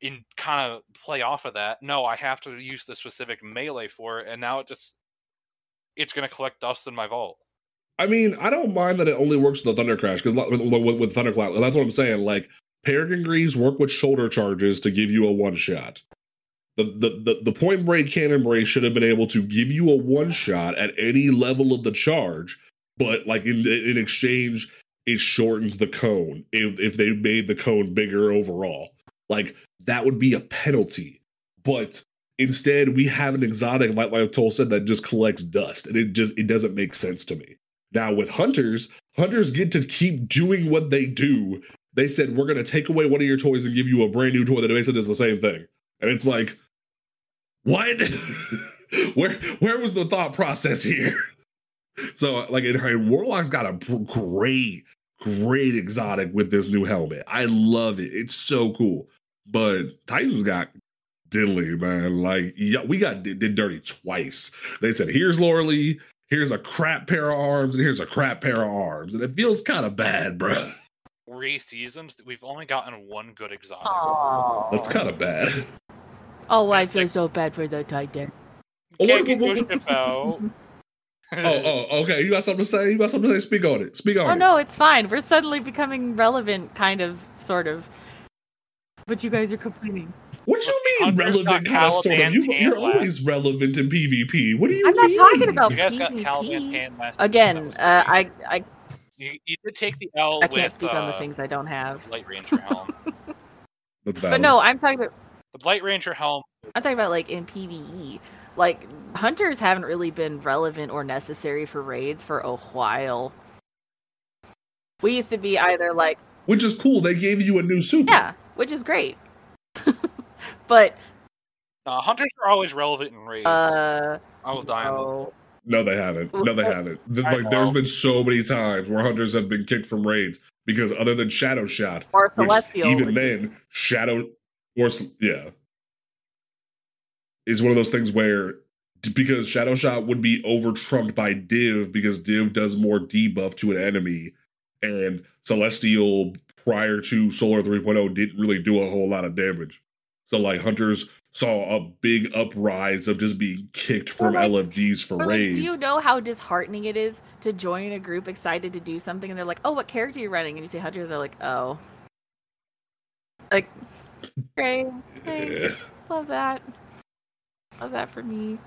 and kind of play off of that. No, I have to use the specific melee for it, and now it just it's gonna collect dust in my vault. I mean, I don't mind that it only works with the Thunder Crash because with, with, with Thunderclap, that's what I'm saying. Like Peregrine Greaves work with shoulder charges to give you a one shot. The, the the the point break cannon brace should have been able to give you a one shot at any level of the charge, but like in in exchange, it shortens the cone if if they made the cone bigger overall. Like that would be a penalty. But instead, we have an exotic like like Toll said that just collects dust, and it just it doesn't make sense to me. Now with hunters, hunters get to keep doing what they do. They said we're going to take away one of your toys and give you a brand new toy that basically does the same thing, and it's like, what? where where was the thought process here? So uh, like, and, and Warlock's got a great great exotic with this new helmet. I love it. It's so cool. But Titans got diddly, man. Like, yeah, we got did, did dirty twice. They said, "Here's Loreley, here's a crap pair of arms, and here's a crap pair of arms," and it feels kind of bad, bro. Three seasons, we've only gotten one good exotic. Oh, That's kind of bad. Oh, I feel so bad for the Titan. Oh, Can't wait, get pushed about. Oh, oh, okay. You got something to say? You got something to say? Speak on it. Speak on Oh it. Oh no, it's fine. We're suddenly becoming relevant, kind of, sort of. But you guys are complaining. What do you mean Hunter's relevant? Kind of, sort of. You, you're Pan always relevant in PvP. What do you I'm not talking about You guys got PvP. Caliban Pan last Again, season, uh. I, I you, you did take the L. I can't with, speak on the uh, things I don't have. Blight Ranger helm. That's But no, I'm talking about the Blight Ranger helm. I'm talking about like in PVE. Like hunters haven't really been relevant or necessary for raids for a while. We used to be either like, which is cool. They gave you a new super. yeah, which is great. but Uh, hunters are always relevant in raids. uh I was dying. oh, No, they haven't. No, they haven't. Th- Like, there's been so many times where hunters have been kicked from raids because other than Shadow Shot, or which celestial. even then, Shadow or yeah, is one of those things where because Shadow Shot would be over trumped by Div because Div does more debuff to an enemy, and Celestial prior to Solar 3.0 didn't really do a whole lot of damage. So like hunters saw a big uprise of just being kicked from like- LFGs for Or, like, raids. do you know how disheartening it is to join a group excited to do something and they're like, "Oh, what character are you running?" And you say Hunter, they're like, "Oh." Like, great, thanks, love that, love that for me.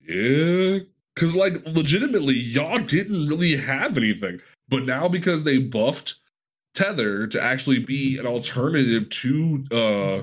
Yeah, because like legitimately, y'all didn't really have anything, but now because they buffed Tether to actually be an alternative to uh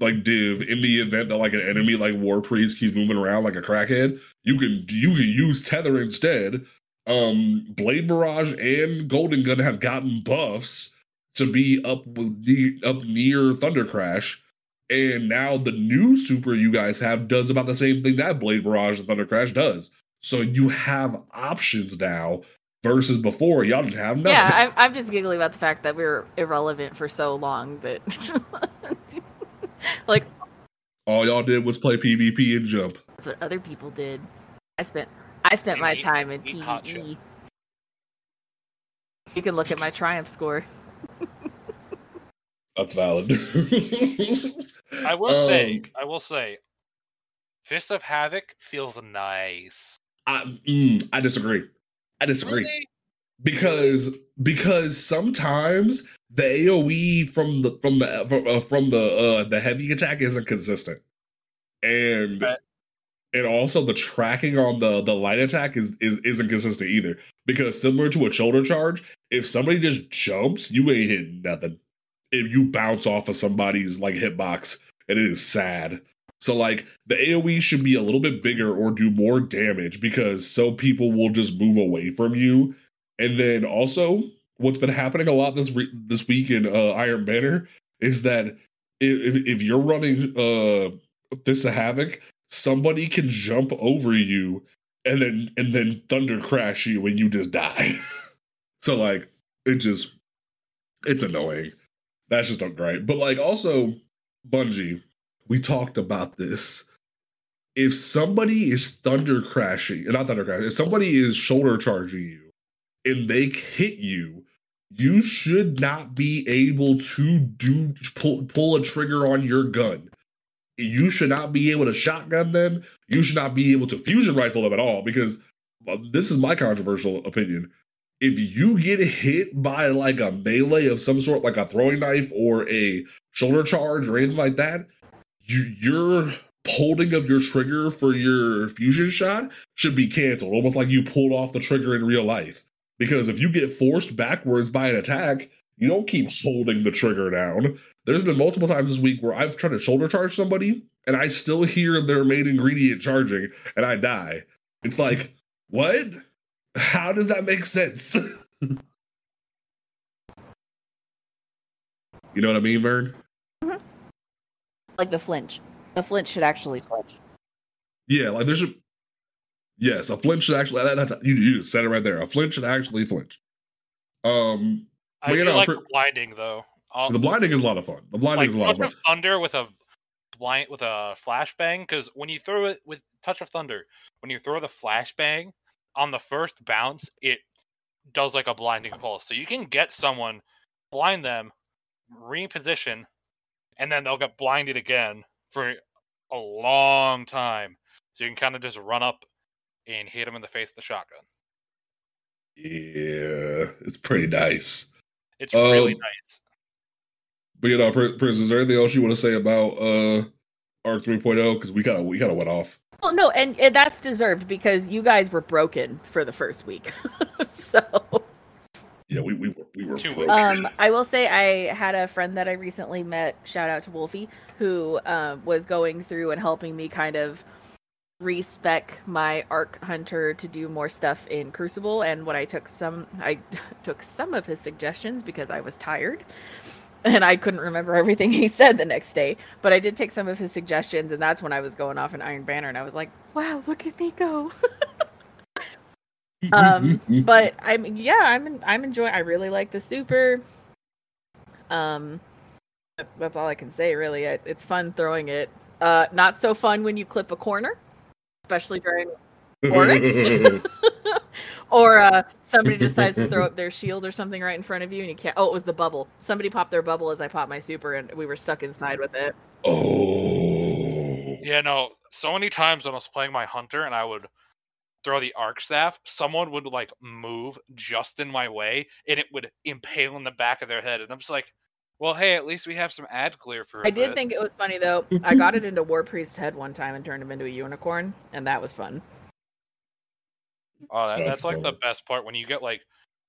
like Div in the event that like an enemy like War Priest keeps moving around like a crackhead, you can you can use Tether instead. Um, Blade Barrage and Golden Gun have gotten buffs to be up with ne- up near Thunder Crash. And now the new super you guys have does about the same thing that Blade Barrage and Thunder Crash does. So you have options now versus before. Y'all didn't have none. Yeah, I'm, I'm just giggling about the fact that we were irrelevant for so long that, like, All y'all did was play PvP and jump. that's what other people did. I spent I spent my time in PvE. You can look at my triumph score. That's valid. I will say, Um, I will say, Fist of Havoc feels nice. I, mm, I disagree. I disagree. Really? because because sometimes the AOE from the from the from, uh, from the uh the heavy attack isn't consistent, and Right. and also the tracking on the the light attack is, is isn't consistent either. Because similar to a shoulder charge, if somebody just jumps, you ain't hitting nothing. If you bounce off of somebody's like hitbox, and it is sad. So like the AoE should be a little bit bigger or do more damage because so people will just move away from you. And then also what's been happening a lot this re- this week in uh, Iron Banner is that if if you're running uh Fist of Havoc, somebody can jump over you and then and then thunder crash you and you just die. so like it just it's annoying. That's just not great. But like also Bungie, we talked about this. If somebody is thunder crashing, and not thunder crashing, if somebody is shoulder charging you and they hit you, you should not be able to do pull, pull a trigger on your gun. You should not be able to shotgun them. You should not be able to fusion rifle them at all because uh, this is my controversial opinion. If you get hit by like a melee of some sort, like a throwing knife or a shoulder charge or anything like that, you, your holding of your trigger for your fusion shot should be canceled, almost like you pulled off the trigger in real life. Because if you get forced backwards by an attack, you don't keep holding the trigger down. There's been multiple times this week where I've tried to shoulder charge somebody and I still hear their main ingredient charging and I die. It's like, what? How does that make sense? you know what I mean, Vern? Like the flinch. The flinch should actually flinch. Yeah, like there's a yes, a flinch should actually that, that's you you just said it right there. A flinch should actually flinch. Um, I Well, you do know, like for- the blinding though. I'll- the blinding is a lot of fun. The blinding like is a lot of fun. of thunder with a blind with a flashbang because when you throw it with touch of thunder, when you throw the flashbang on the first bounce, it does like a blinding pulse. So you can get someone, blind them, reposition, and then they'll get blinded again for a long time. So you can kind of just run up and hit them in the face with the shotgun. Yeah, it's pretty nice. It's really Um, nice. But you know, Prince, Prince, is there anything else you want to say about uh Arc 3.0? Because we kind of we kind of went off. Well, no, and, and that's deserved because you guys were broken for the first week. so, Yeah, we we were we were Two broke. um, I will say I had a friend that I recently met. Shout out to Wolfie, who um, was going through and helping me kind of respec my arc hunter to do more stuff in crucible and what i took some i took some of his suggestions because i was tired and i couldn't remember everything he said the next day but i did take some of his suggestions and that's when i was going off an iron banner and i was like wow look at me go. Um but i'm yeah i'm i'm enjoying i really like the super. Um that's all i can say really. It- it's fun throwing it. Uh not so fun when you clip a corner especially during Oryx? or uh somebody decides to throw up their shield or something right in front of you and you can't oh it was the bubble somebody popped their bubble as i popped my super and we were stuck inside with it oh. Yeah, no. So many times when I was playing my hunter and I would throw the arc staff, someone would like move just in my way and it would impale in the back of their head. And I'm just like, well, hey, at least we have some ad clear for. i did think it was funny though i got it into war priest's head one time and turned him into a unicorn and that was fun Oh, that, That's that's like the best part when you get like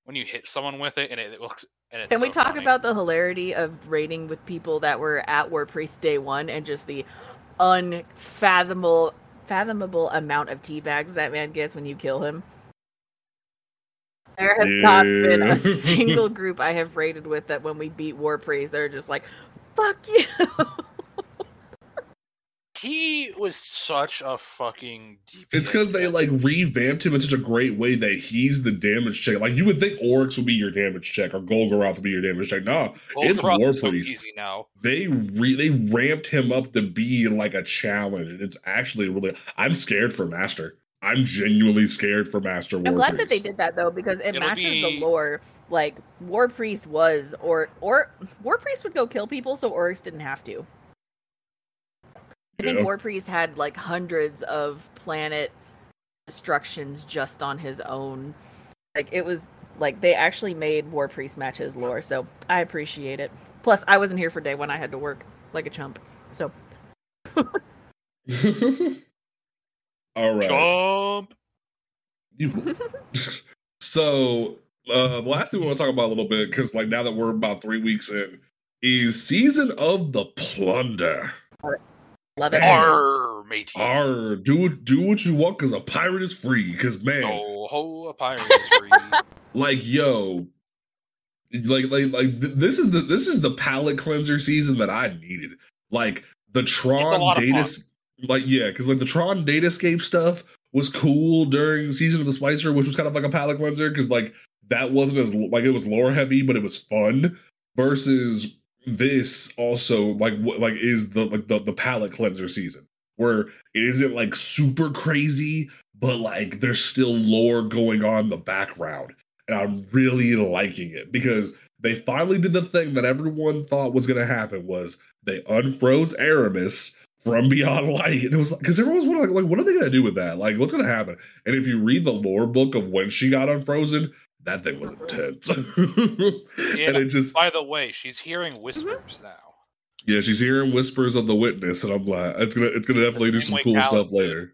when you hit someone with it and it, it looks. And it's Can we talk funny. about the hilarity of raiding with people that were at War Priest Day One and just the unfathomable fathomable amount of tea bags that man gets when you kill him? There has not been a single group I have raided with that when we beat War Priest, they're just like, "Fuck you." He was such a fucking. DPS It's because they like revamped him in such a great way that he's the damage check. Like you would think Oryx would be your damage check or Golgoroth would be your damage check. Nah, it's Golgoroth War so Priest. easy now. they re- they ramped him up to be like a challenge. and It's actually really. I'm scared for Master. I'm genuinely scared for Master. I'm War glad that they did that though because it It'll matches be- the lore. Like War Priest was, or or War Priest would go kill people, so Oryx didn't have to. I think Yeah. War Priest had like hundreds of planet destructions just on his own. Like it was like they actually made War Priest match his lore, so I appreciate it. Plus, I wasn't here for day one; I had to work like a chump. So All right. Jump. You- so uh, the last thing we want to talk about a little bit because like now that we're about three weeks in is season of the plunder. Love it. Arr. Arr, matey. Arr, do do what you want because a pirate is free. Because man, Ho ho, a pirate is free. like yo, like like like th- this is the this is the palate cleanser season that I needed. Like the Tron data, like yeah, because like the Tron Datascape stuff was cool during season of the Splicer, which was kind of like a palate cleanser because like that wasn't as like it was lore heavy, but it was fun. Versus this also like what like is the like the the palate cleanser season where it isn't like super crazy, but like there's still lore going on in the background and I'm really liking it because they finally did the thing that everyone thought was going to happen was they unfroze Eramis from Beyond Light, and it was because everyone was wondering like, what are they going to do with that? Like, what's going to happen? And if you read the lore book of when she got unfrozen, that thing was intense, and it just By the way, she's hearing whispers now. yeah, she's hearing whispers of the witness, and I'm glad it's gonna it's gonna definitely do some cool Cal stuff did. later.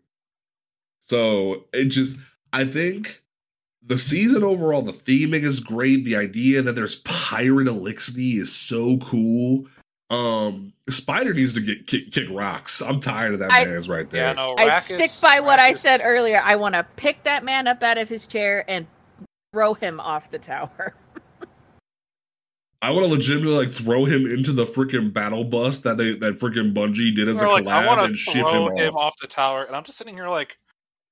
So it just I think the season overall, the theming is great. The idea that there's pirate elixir is so cool. Um Spider needs to get kick, kick rocks. I'm tired of that I- man's right Yeah, there. no. I stick is- by what I said earlier. I want to pick that man up out of his chair and throw him off the tower. I want to legitimately like throw him into the freaking battle bus that they that freaking Bungie did as a Or, like, I collab want and to ship him throw off. him off the tower, and I'm just sitting here like,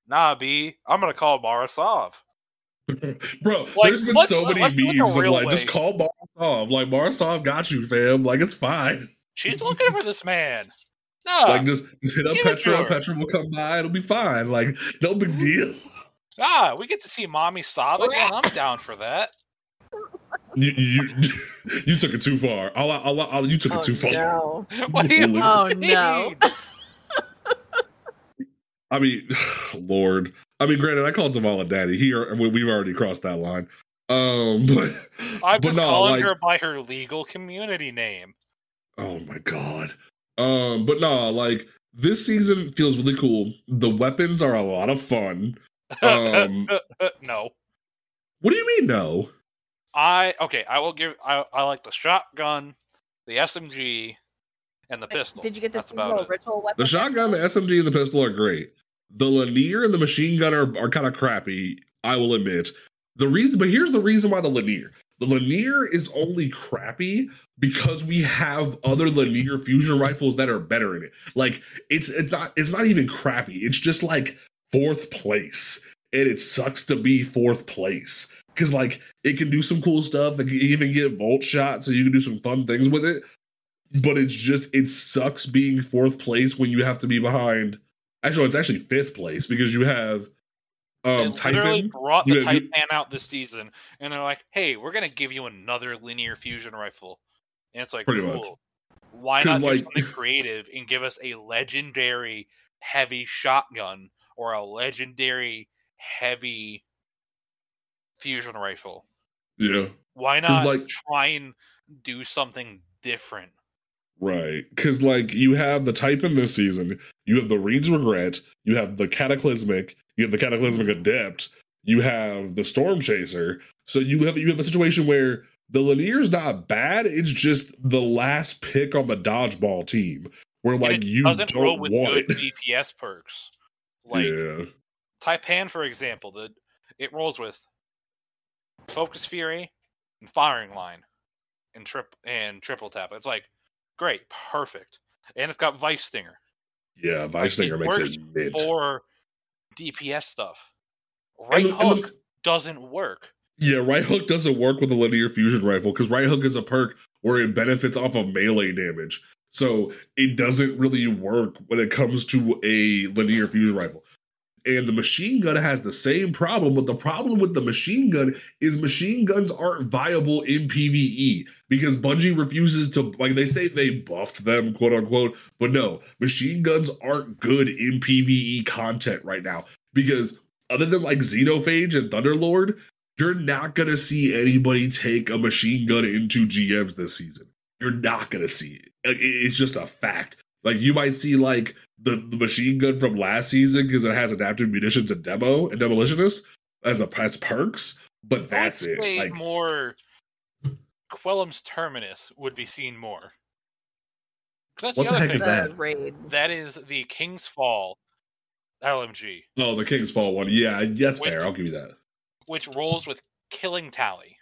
nah, B, I'm gonna call Mara Sov. Bro, Like, there's been so many let's do it the memes of real like, just call Mara Sov. Like, Mara Sov got you, fam. Like, it's fine. She's looking for this man. No, like, just, just hit up give it to Petra. Petra will come by. It'll be fine. Like, no big mm-hmm. deal. Ah, we get to see mommy Sov again. I'm down for that. You, you, you took it too far. I'll, I'll, I'll, you took it too far. no. What do you mean? Oh, no. I mean, Lord. I mean, granted, I called Zavala daddy. Here, we, we've already crossed that line. Um, but I'm but no, calling like- her by her legal community name. Oh my god. Um, but no, like this season feels really cool. The weapons are a lot of fun. Um, no, what do you mean no? I okay. I will give. I, I like the shotgun, the SMG, and the pistol. Did you get this That's about little it. weapon? The shotgun, the SMG, and the pistol are great. the linear and the machine gun are, are kind of crappy. I will admit the reason, but here's the reason why the linear. The linear is only crappy because we have other linear fusion rifles that are better in it. Like it's it's not it's not even crappy. It's just like fourth place, and it sucks to be fourth place because like it can do some cool stuff. It can even get volt shot, so you can do some fun things with it. But it's just it sucks being fourth place when you have to be behind. Actually, it's actually fifth place because you have They um literally Titan. brought you the have- you- out this season, and they're like, "Hey, we're gonna give you another linear fusion rifle," and it's like, Pretty cool. much. Why not do like- something creative and give us a legendary heavy shotgun or a legendary heavy fusion rifle? Yeah, Why not like- try and do something different? right. Because like you have the Taipan this season, you have the Reed's Regret, you have the Cataclysmic, you have the Cataclysmic Adept, you have the Storm Chaser. So you have you have a situation where the linear's not bad. It's just the last pick on the dodgeball team, where And like you doesn't roll don't with want good. DPS perks. Like yeah, Taipan, for example, the it rolls with Focus Fury and Firing Line and trip and triple tap. It's like great, perfect, and it's got Vice Stinger yeah. Vice Stinger it makes it mint. for DPS stuff. Right And the- and the- hook doesn't work. Yeah, right hook doesn't work with a linear fusion rifle because right hook is a perk where it benefits off of melee damage. So it doesn't really work when it comes to a linear fusion rifle. And the machine gun has the same problem, but the problem with the machine gun is machine guns aren't viable in PvE because Bungie refuses to, like, they say they buffed them, quote unquote, but no, machine guns aren't good in PvE content right now because other than like Xenophage and Thunderlord, you're not gonna see anybody take a machine gun into GMs this season. You're not gonna see it. It's just a fact. Like you might see like the, the machine gun from last season because it has adaptive munitions and demo and demolitionist as a as perks, but that's I'd it. say Like more Qullim's Terminus would be seen more. That's What the other heck thing. is that? Raid. That is the King's Fall LMG, oh, the King's Fall one. Yeah, that's Which- fair. I'll give you that. which rolls with Killing Tally.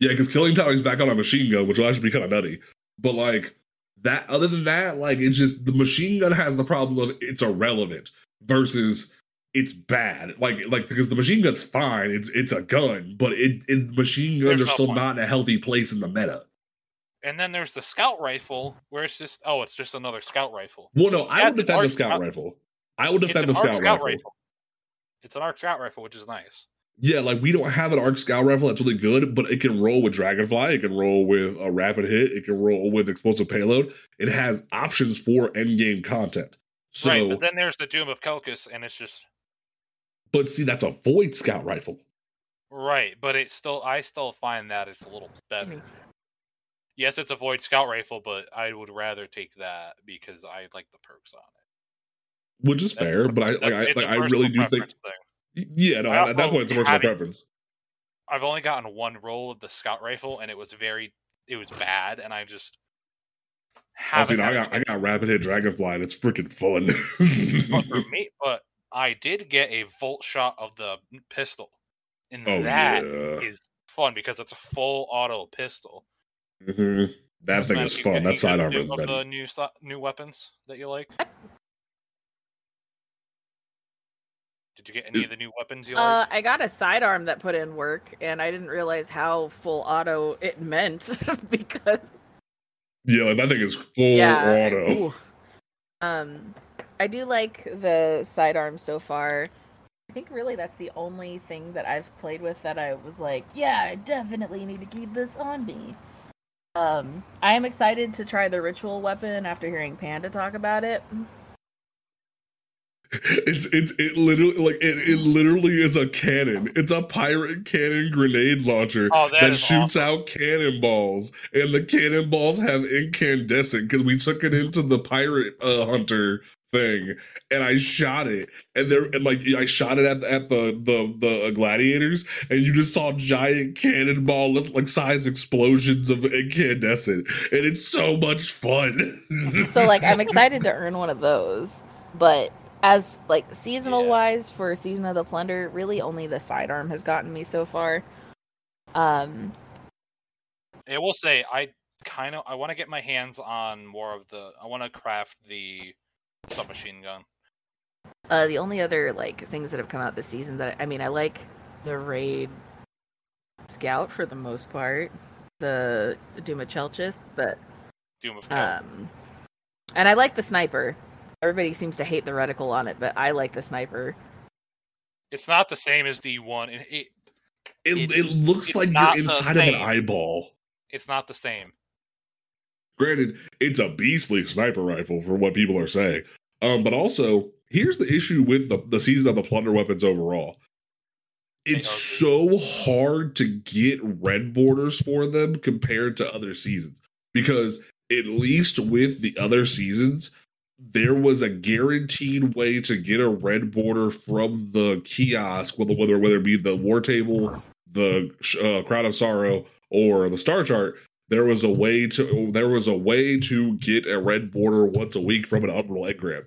Yeah, because Killing Tally's back on a machine gun, which will actually be kind of nutty. But like that, other than that, like it's just the machine gun has the problem of it's irrelevant versus it's bad. Like like because the machine gun's fine, it's it's a gun, but it, it machine guns There's are no still point. not in a healthy place in the meta. And then there's the Scout Rifle, where it's just oh, it's just another Scout Rifle. Well, no, I Yeah, would defend the scout scout- rifle. I would defend the Arc scout, rifle. It's an Arc Scout Rifle, which is nice. Yeah, like we don't have an arc scout rifle that's really good, but it can roll with dragonfly, it can roll with a rapid hit, it can roll with explosive payload. It has options for end game content. So, right, but then there's the Doom of Chelchis, and it's just but see, that's a void scout rifle. right. But it still, I still find that it's a little better. Yes, it's a Void Scout Rifle, but I would rather take that because I like the perks on it. which is That's fair. a- But I like I, like, I really do think thing. Yeah. No, I at that point it's a personal preference. I've only gotten one roll of the Scout Rifle, and it was very, it was bad, and I just I see, haven't. I a got I got rapid hit dragonfly. and it's freaking fun. But for me, but I did get a volt shot of the pistol, and oh that yeah, is fun because it's a full auto pistol. Mhm. that thing is fun. That any side good armor is better. the new new weapons that you like. Did you get any of the new weapons you Uh, like? I got a sidearm that put in work, and I didn't realize how full auto it meant because Yeah, like that thing is full yeah. auto. ooh. Um, I do like the sidearm so far. I think really that's the only thing that I've played with that I was like, yeah, I definitely need to keep this on me. Um, I am excited to try the ritual weapon after hearing Panda talk about it. It's it's it literally like it, it literally is a cannon. It's a pirate cannon grenade launcher Oh, that that is shoots awesome. out cannonballs, and the cannonballs have incandescent because we took it into the pirate uh, hunter thing, and I shot it, and there and like I shot it at the, at the the the uh, gladiators, and you just saw giant cannonball look like size explosions of incandescent, and it's so much fun. so like I'm excited to earn one of those, but as like seasonal Yeah. wise for season of the plunder, really only the sidearm has gotten me so far. Um, I will say I kind of I want to get my hands on more of the. I want to craft the submachine gun. uh, the only other like things that have come out this season that I mean, I like the raid scout for the most part, the Doom of Chelchis, but Doom of Hell. um, and I like the sniper. Everybody seems to hate the reticle on it, but I like the sniper. it's not the same as the one. It, it It, it looks like you're inside of an eyeball. it's not the same. Granted, it's a beastly sniper rifle for what people are saying. Um, but also, here's the issue with the, the season of the plunder weapons overall. It's so hard to get red borders for them compared to other seasons. Because at least with the other seasons, there was a guaranteed way to get a red border from the kiosk, whether whether, whether it be the war table, the uh, Crown of Sorrow, or the star chart. There was a way to there was a way to get a red border once a week from an umbral grab.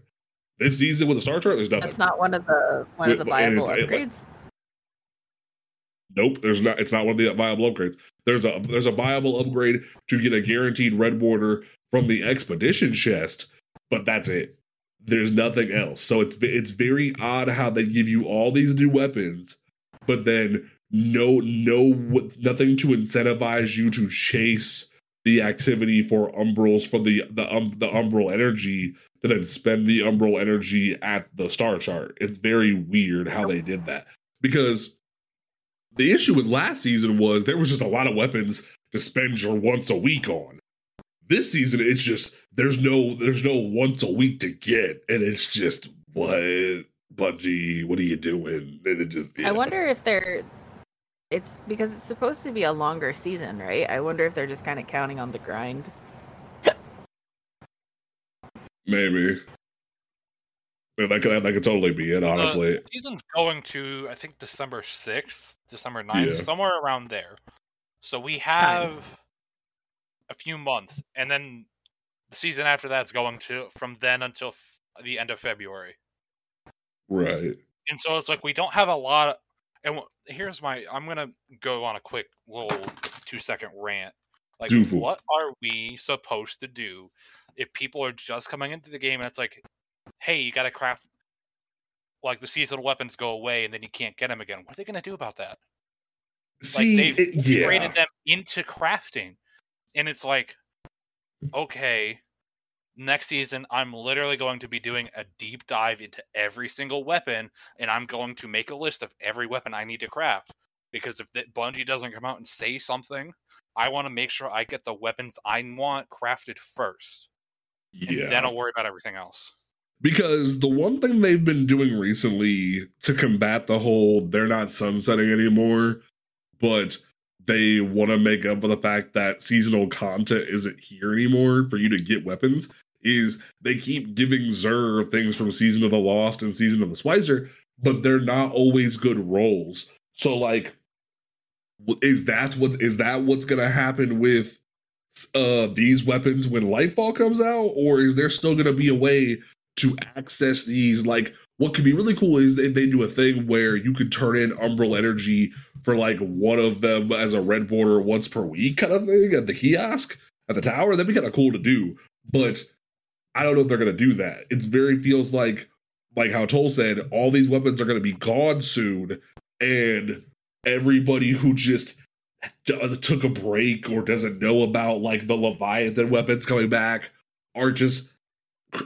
This season with the star chart, there's nothing. That's not one of the one of the Wait, wait, and viable upgrades. Nope, there's not. It's not one of the viable upgrades. There's a there's a viable upgrade to get a guaranteed red border from the expedition chest, but that's it. There's nothing else. So it's it's very odd how they give you all these new weapons, but then no no nothing to incentivize you to chase the activity for umbrals for the the um the umbral energy to then spend the umbral energy at the star chart. It's very weird how they did that because the issue with last season was there was just a lot of weapons to spend your once a week on. This season, it's just there's no there's no once a week to get, and it's just what Bungie, what are you doing? And it just yeah. I wonder if they're. It's because it's supposed to be a longer season, right? I wonder if they're just kind of counting on the grind. maybe Yeah, that could that could totally be it. Honestly, The season's going to I think December sixth, December 9th, Yeah. somewhere around there. So we have a few months, and then the season after that's going to from then until f- the end of February. right? And so it's like we don't have a lot. Of, and w- here's my I'm gonna go on a quick little two second rant. Like, what are we supposed to do if people are just coming into the game and it's like, hey, you got to craft like the seasonal weapons go away and then you can't get them again? What are they gonna do about that? See, like they've it, yeah, integrated them into crafting, and it's like, okay, next season I'm literally going to be doing a deep dive into every single weapon, and I'm going to make a list of every weapon I need to craft. Because if Bungie doesn't come out and say something, I want to make sure I get the weapons I want crafted first, and yeah. then I'll worry about everything else. Because the one thing they've been doing recently to combat the whole they're not sunsetting anymore, but they want to make up for the fact that seasonal content isn't here anymore for you to get weapons is they keep giving Xûr things from Season of the Lost and Season of the Splicer, but they're not always good rolls. So like is that what is that what's gonna happen with uh these weapons when Lightfall comes out, or is there still gonna be a way to access these like what could be really cool is they, they do a thing where you could turn in umbral energy for like one of them as a red border once per week kind of thing at the kiosk at the tower that'd be kind of cool to do but i don't know if they're to do that it's very feels like like how toll said all these weapons are to be gone soon and everybody who just d- uh, took a break or doesn't know about like the leviathan weapons coming back are just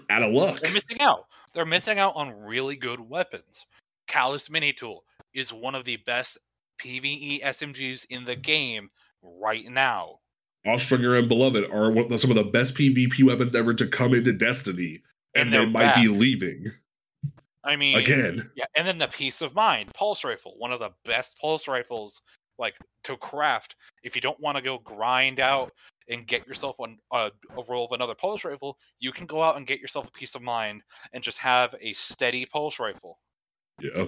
out of luck They're missing out. They're missing out on really good weapons. Calus Mini Tool is one of the best PvE SMGs in the game right now. Austringer and Beloved are one of some of the best PvP weapons ever to come into Destiny, and, And they might be leaving I mean, again. yeah, and then the Piece of Mind Pulse Rifle, one of the best pulse rifles like to craft. If you don't want to go grind out and get yourself an, a, a roll of another pulse rifle, you can go out and get yourself a Piece of Mind and just have a steady pulse rifle. Yeah.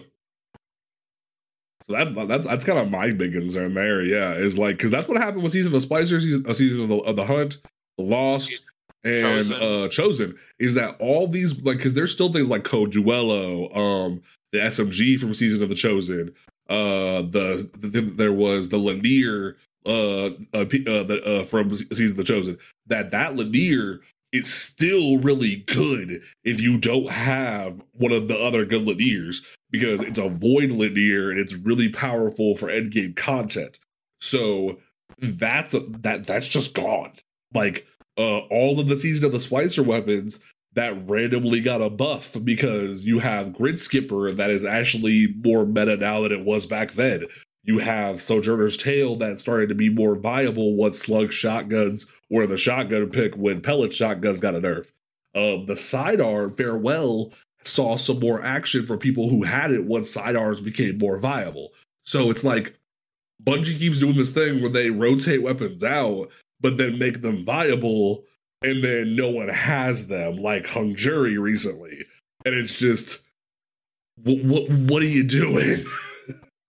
So that, that that's kind of my big concern there. Yeah, is like because that's what happened with season of the Splicer, season, a season of the, of the Hunt, the Lost, and Chosen. uh chosen is that all these like because there's still things like code duello um the smg from season of the chosen uh the, the there was the linear uh, uh, uh, the, uh from season of the chosen that that linear is still really good if you don't have one of the other good linears because it's a void linear and it's really powerful for end game content so that's that that's just gone like uh, all of the season of the Splicer weapons that randomly got a buff because you have Grid Skipper that is actually more meta now than it was back then. You have Sojourner's Tale that started to be more viable once slug shotguns or the shotgun pick when pellet shotguns got a nerf. Um, the sidearm Farewell saw some more action for people who had it once sidearms became more viable. So it's like Bungie keeps doing this thing where they rotate weapons out but then make them viable and then no one has them like hung jury recently and it's just what, what are you doing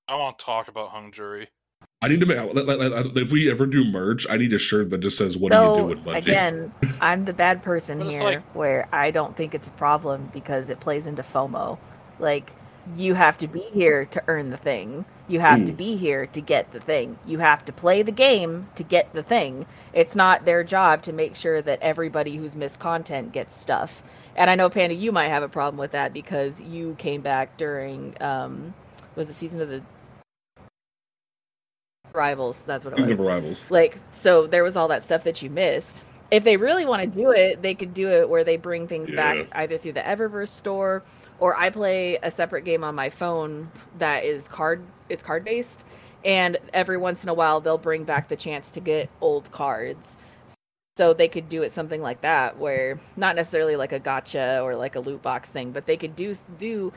I want to talk about hung jury. i need to make like, like, like, if we ever do merch i need a shirt that just says what are you So doing Bungie? again, I'm the bad person here, like- where I don't think it's a problem because it plays into FOMO. Like you have to be here to earn the thing. You have to Mm. be here to get the thing. You have to play the game to get the thing. It's not their job to make sure that everybody who's missed content gets stuff. And I know Panda, you might have a problem with that because you came back during um was the season of the rivals. That's what it was. of arrivals Like, so there was all that stuff that you missed. If they really want to do it, they could do it where they bring things Yeah. back either through the Eververse store or I play a separate game on my phone that is card it's card based and every once in a while they'll bring back the chance to get old cards. So they could do it something like that where not necessarily like a gotcha or like a loot box thing, but they could do do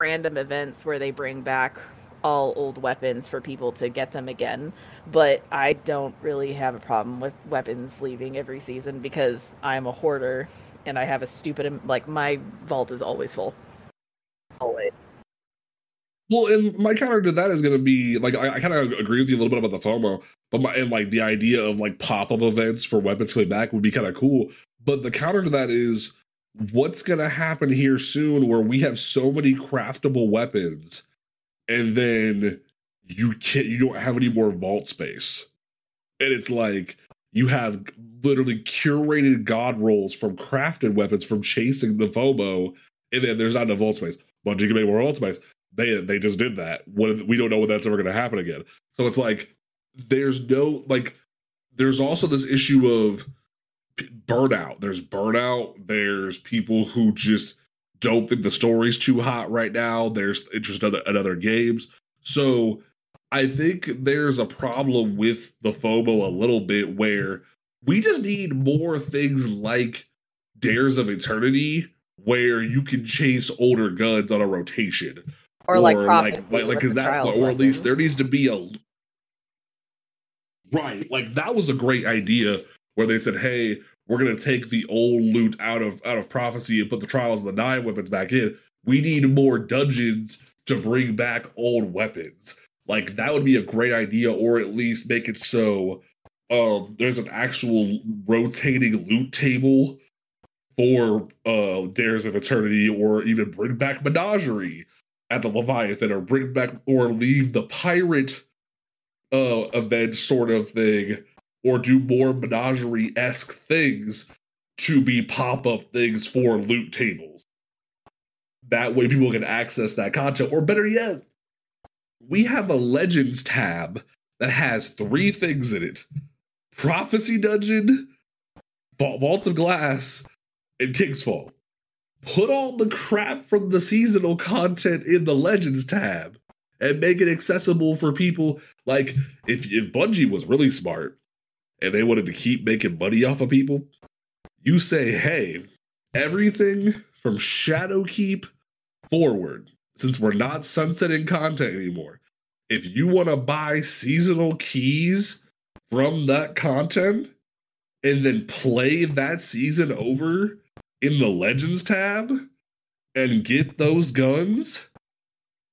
random events where they bring back all old weapons for people to get them again. But I don't really have a problem with weapons leaving every season because I'm a hoarder and I have a stupid like my vault is always full. Always. Well, and my counter to that is going to be like I, I kind of agree with you a little bit about the FOMO, but my and like the idea of like pop up events for weapons coming back would be kind of cool. But the counter to that is what's going to happen here soon, where we have so many craftable weapons, and then you can't you don't have any more vault space, and it's like you have literally curated god rolls from crafted weapons from chasing the FOMO, and then there's not enough vault space. Bungie can make more vault space they they just did that. What we don't know when that's ever going to happen again. So it's like there's no like there's also this issue of burnout. There's burnout. There's people who just don't think the story's too hot right now. There's interest in other, in other games. So I think there's a problem with the FOMO a little bit where we just need more things like Dares of Eternity where you can chase older guns on a rotation Or, like like like like is that or at least there needs to be a right like that was a great idea where they said hey we're gonna take the old loot out of out of prophecy and put the trials of the nine weapons back in. We need more dungeons to bring back old weapons. Like that would be a great idea or at least make it so um there's an actual rotating loot table for uh dares of eternity or even bring back menagerie at the Leviathan or bring back or leave the pirate uh event sort of thing or do more menagerie esque things to be pop up things for loot tables. That way people can access that content. Or better yet, we have a legends tab that has three things in it prophecy dungeon, vault of glass, and King's Fall. put all the crap from the seasonal content in the legends tab and make it accessible for people like if if Bungie was really smart and they wanted to keep making money off of people you say hey everything from Shadowkeep forward since we're not sunsetting content anymore if you want to buy seasonal keys from that content and then play that season over in the Legends tab and get those guns,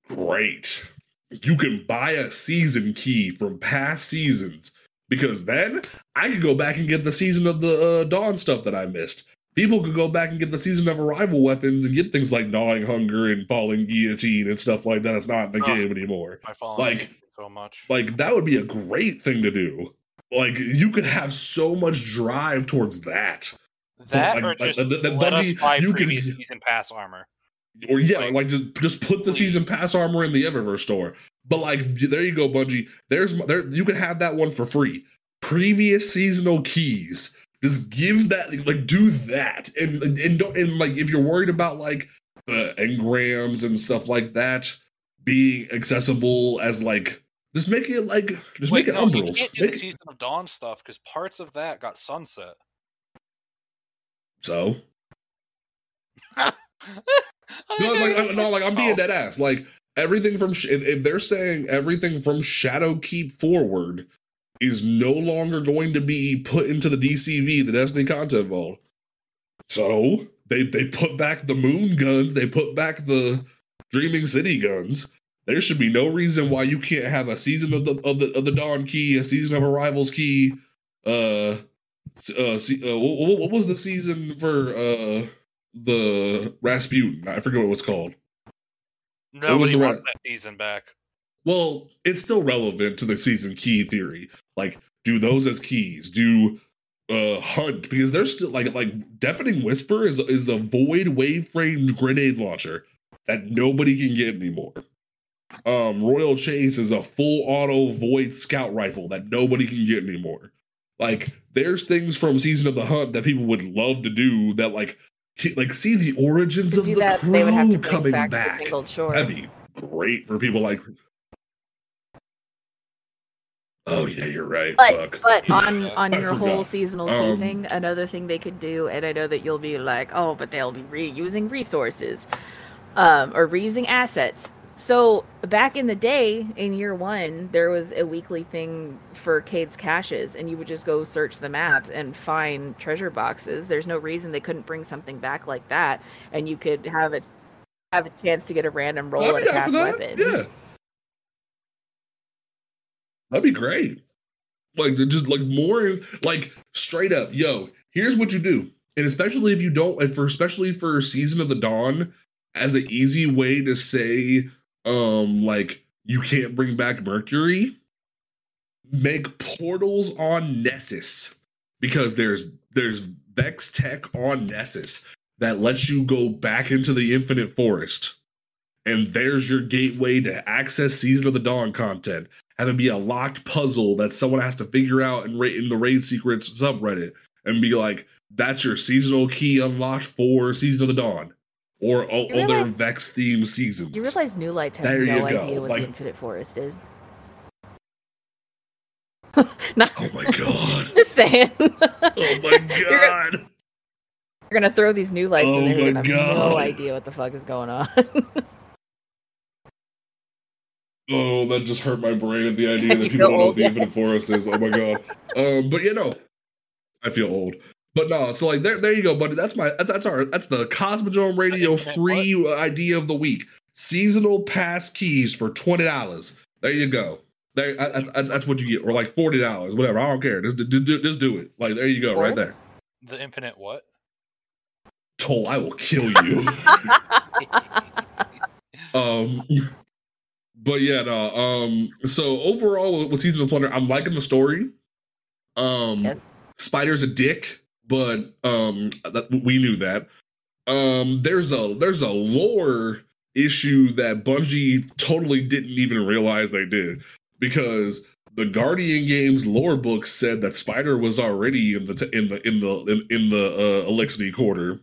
great. You can buy a season key from past seasons because then I could go back and get the season of the uh, Dawn stuff that I missed. People could go back and get the season of arrival weapons and get things like gnawing hunger and falling guillotine and stuff like that. That's not in the Oh. game anymore. Like- so much. Like that would be a great thing to do. Like you could have so much drive towards that. that like- or like, just the- the let us Bungie- buy you can- season pass armor. Or yeah, Like- like, just just put the season pass armor in the Eververse store. But like there you go, Bungie. There's there you can have that one for free. Previous seasonal keys. Just give that like do that. And and, and don't and like if you're worried about like uh, engrams and stuff like that being accessible as like just make it like just Wait, make it no, you can't do Make the it- season of Dawn stuff because parts of that got sunset. so no, like, no, like I'm being dead ass. Like everything from if, they're saying everything from Shadow Keep forward is no longer going to be put into the DCV, the Destiny content vault. So they they put back the Moon guns, they put back the Dreaming City guns. There should be no reason why you can't have a season of the of the of the Dawn key, a season of Arrivals key. Uh, uh, se- uh what, what was the season for uh the Rasputin? I forget what it's called. Nobody the wants that season back. Well, it's still relevant to the season key theory. Like, do those as keys? Do uh hunt because there's still like like deafening whisper is is the void waveframe grenade launcher that nobody can get anymore. Um, Royal Chase is a full auto void scout rifle that nobody can get anymore. Like, there's things from Season of the Hunt that people would love to do that like he- like see the origins of the that, crew they would have to coming back, back. That'd be great for people like. Oh yeah, you're right. But Fuck. but on on your whole seasonal Um, thing, another thing they could do, and I know that you'll be like, oh, but they'll be reusing resources, um, or reusing assets. So back in the day, in year one, there was a weekly thing for Cayde's caches, and you would just go search the map and find treasure boxes. There's no reason they couldn't bring something back like that, and you could have it have a chance to get a random roll at a cast weapon. Yeah, that'd be great. Like just like more like straight up, yo. Here's what you do, and especially if you don't, and for especially for Season of the Dawn, as an easy way to say, um, like you can't bring back Mercury. Make portals on Nessus because there's there's Vex tech on Nessus that lets you go back into the Infinite Forest. And there's your gateway to access Season of the Dawn content. Have it be a locked puzzle that someone has to figure out in, ra- in the Raid Secrets subreddit and be like, that's your seasonal key unlocked for Season of the Dawn or You realize- other Vex themed seasons. You realize New Lights have There no you go, idea what like- the Infinite Forest is? oh my god. Just saying. Oh my You're gonna- god. You're gonna throw these new lights Oh in there. My gonna have no idea what the fuck is going on. Oh, that just hurt my brain at the idea that people don't know what the. Infinite Forest is. Oh my god. Um, but you know, I feel old. But no, so like there, there you go, buddy. That's my that's our that's the Cosmodrome Radio Infinite free idea of the week. Seasonal pass keys for twenty dollars. There you go. There, that's, that's, that's what you get, or like forty dollars, whatever. I don't care. Just, do- do- just do it. Like there you go, right there. The infinite what? Toll, I will kill you. um, but yeah, no. Um, so overall, with- with Season of Plunder, I'm liking the story. Um, Yes. Spider's a dick, but um, we knew that. Um, there's a there's a lore issue that Bungie totally didn't even realize they did because the Guardian Games lore book said that Spider was already in the t- in the in the in, in the uh, Eliksni quarter,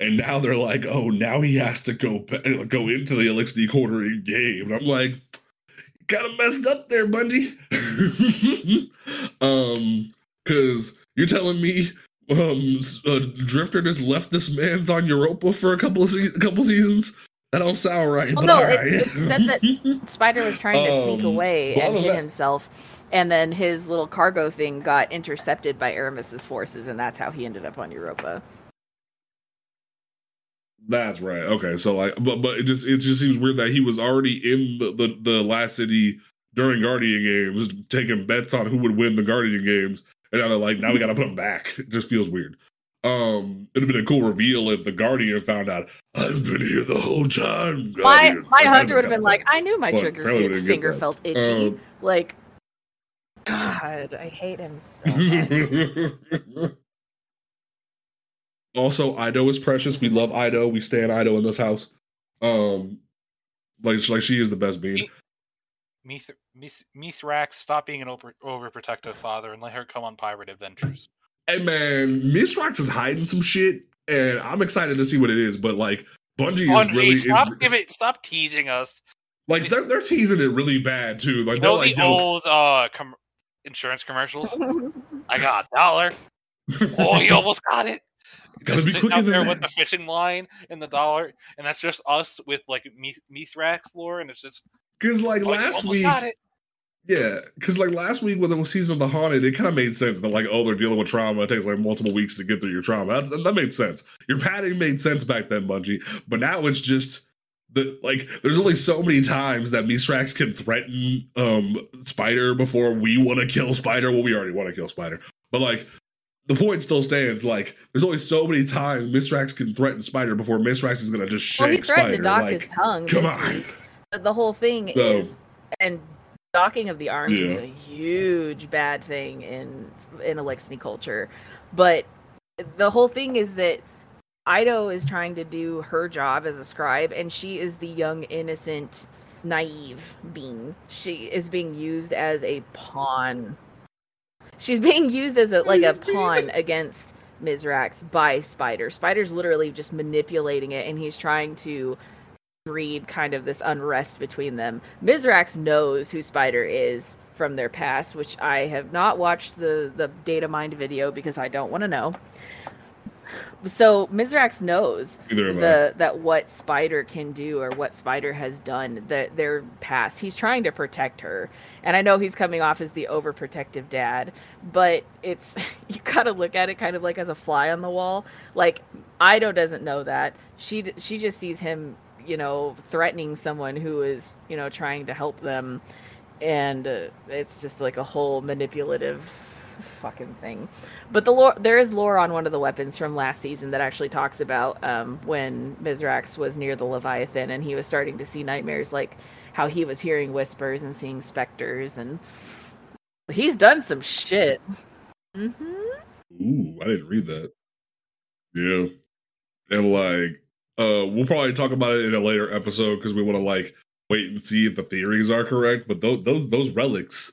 and now they're like, oh, now he has to go go into the Eliksni quarter in game. And I'm like, you kind of messed up there, Bungie. um, because you're telling me um uh, Drifter just left this man's on Europa for a couple of se- a couple seasons. That don't sound right. Well, no, all it- right. it said that Spider was trying to sneak Um, away and hit than- himself, and then his little cargo thing got intercepted by Eramis's forces, and that's how he ended up on Europa. That's right. Okay, so like, but but it just it just seems weird that he was already in the the, the last city during Guardian games, taking bets on who would win the Guardian games, and now they're like, now we got to put them back. It just feels weird. Um, it'd have been a cool reveal if the Guardian found out I've been here the whole time. My Guardian." my hunter would have been like, I knew my Well, trigger probably fe- didn't get finger felt itchy. Um, like, God, I hate him so much. also, Eido is precious. We love Eido. We stand Eido in this house. Um, like like she is the best bean. Mith- Mith- Mithrax, stop being an over- overprotective father and let her come on pirate adventures. Hey man, Miss Rocks is hiding some shit, and I'm excited to see what it is. But like, Bungie is really stop is, giving, stop teasing us. like they're they're teasing it really bad too. Like You they're know like, the yo, old uh, com- insurance commercials. I got a dollar. Oh, you almost got it. gotta Just be sitting quicker out than there that. with the fishing line and the dollar, and that's just us with like Mith- Mithrax lore, and it's just Because like oh, last week, yeah, because like last week when there was season of the haunted, it kind of made sense that like oh they're dealing with trauma. It takes like multiple weeks to get through your trauma. That, that made sense. Your padding made sense back then, Bungie. But now it's just. The, like there's only so many times that Misrax can threaten um Spider before we want to kill Spider. Well, we already want to kill Spider, but like the point still stands. Like there's only so many times Misrax can threaten Spider before Misrax is gonna just shake well, he threatened Spider. to dock like, his tongue come on. week. The whole thing So- is, and docking of the arms is a huge bad thing in in Eliksni culture. But the whole thing is that Eido is trying to do her job as a scribe, and she is the young, innocent, naive being. She is being used as a pawn. She's being used as a like a pawn against Mizrax by Spider. Spider's literally just manipulating it, and he's trying to breed kind of this unrest between them. Mizrax knows who Spider is from their past, which I have not watched the the data mind video because I don't want to know. So Mizrax knows the that what Spider can do or what Spider has done that their past. He's trying to protect her, and I know he's coming off as the overprotective dad, but it's you got to look at it kind of like as a fly on the wall. Like Eido doesn't know that she she just sees him, you know, threatening someone who is you know trying to help them, and uh, it's just like a whole manipulative fucking thing. But the lore, there is lore on one of the weapons from last season that actually talks about um, when Mizrax was near the Leviathan and he was starting to see nightmares, like how he was hearing whispers and seeing specters, and he's done some shit. hmm Ooh, I didn't read that. Yeah. And like, uh, we'll probably talk about it in a later episode because we want to like wait and see if the theories are correct. But those those those relics,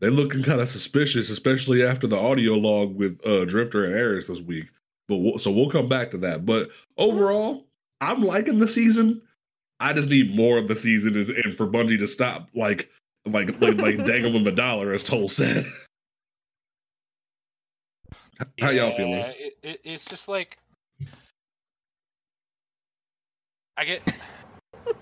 they looking kind of suspicious, especially after the audio log with uh Drifter and Eris this week. But we'll, so we'll come back to that. But overall, I'm liking the season. I just need more of the season, and and for Bungie to stop like like like like dangling the dollar, as Toll said. How y'all feeling? It, it, it's just like I get.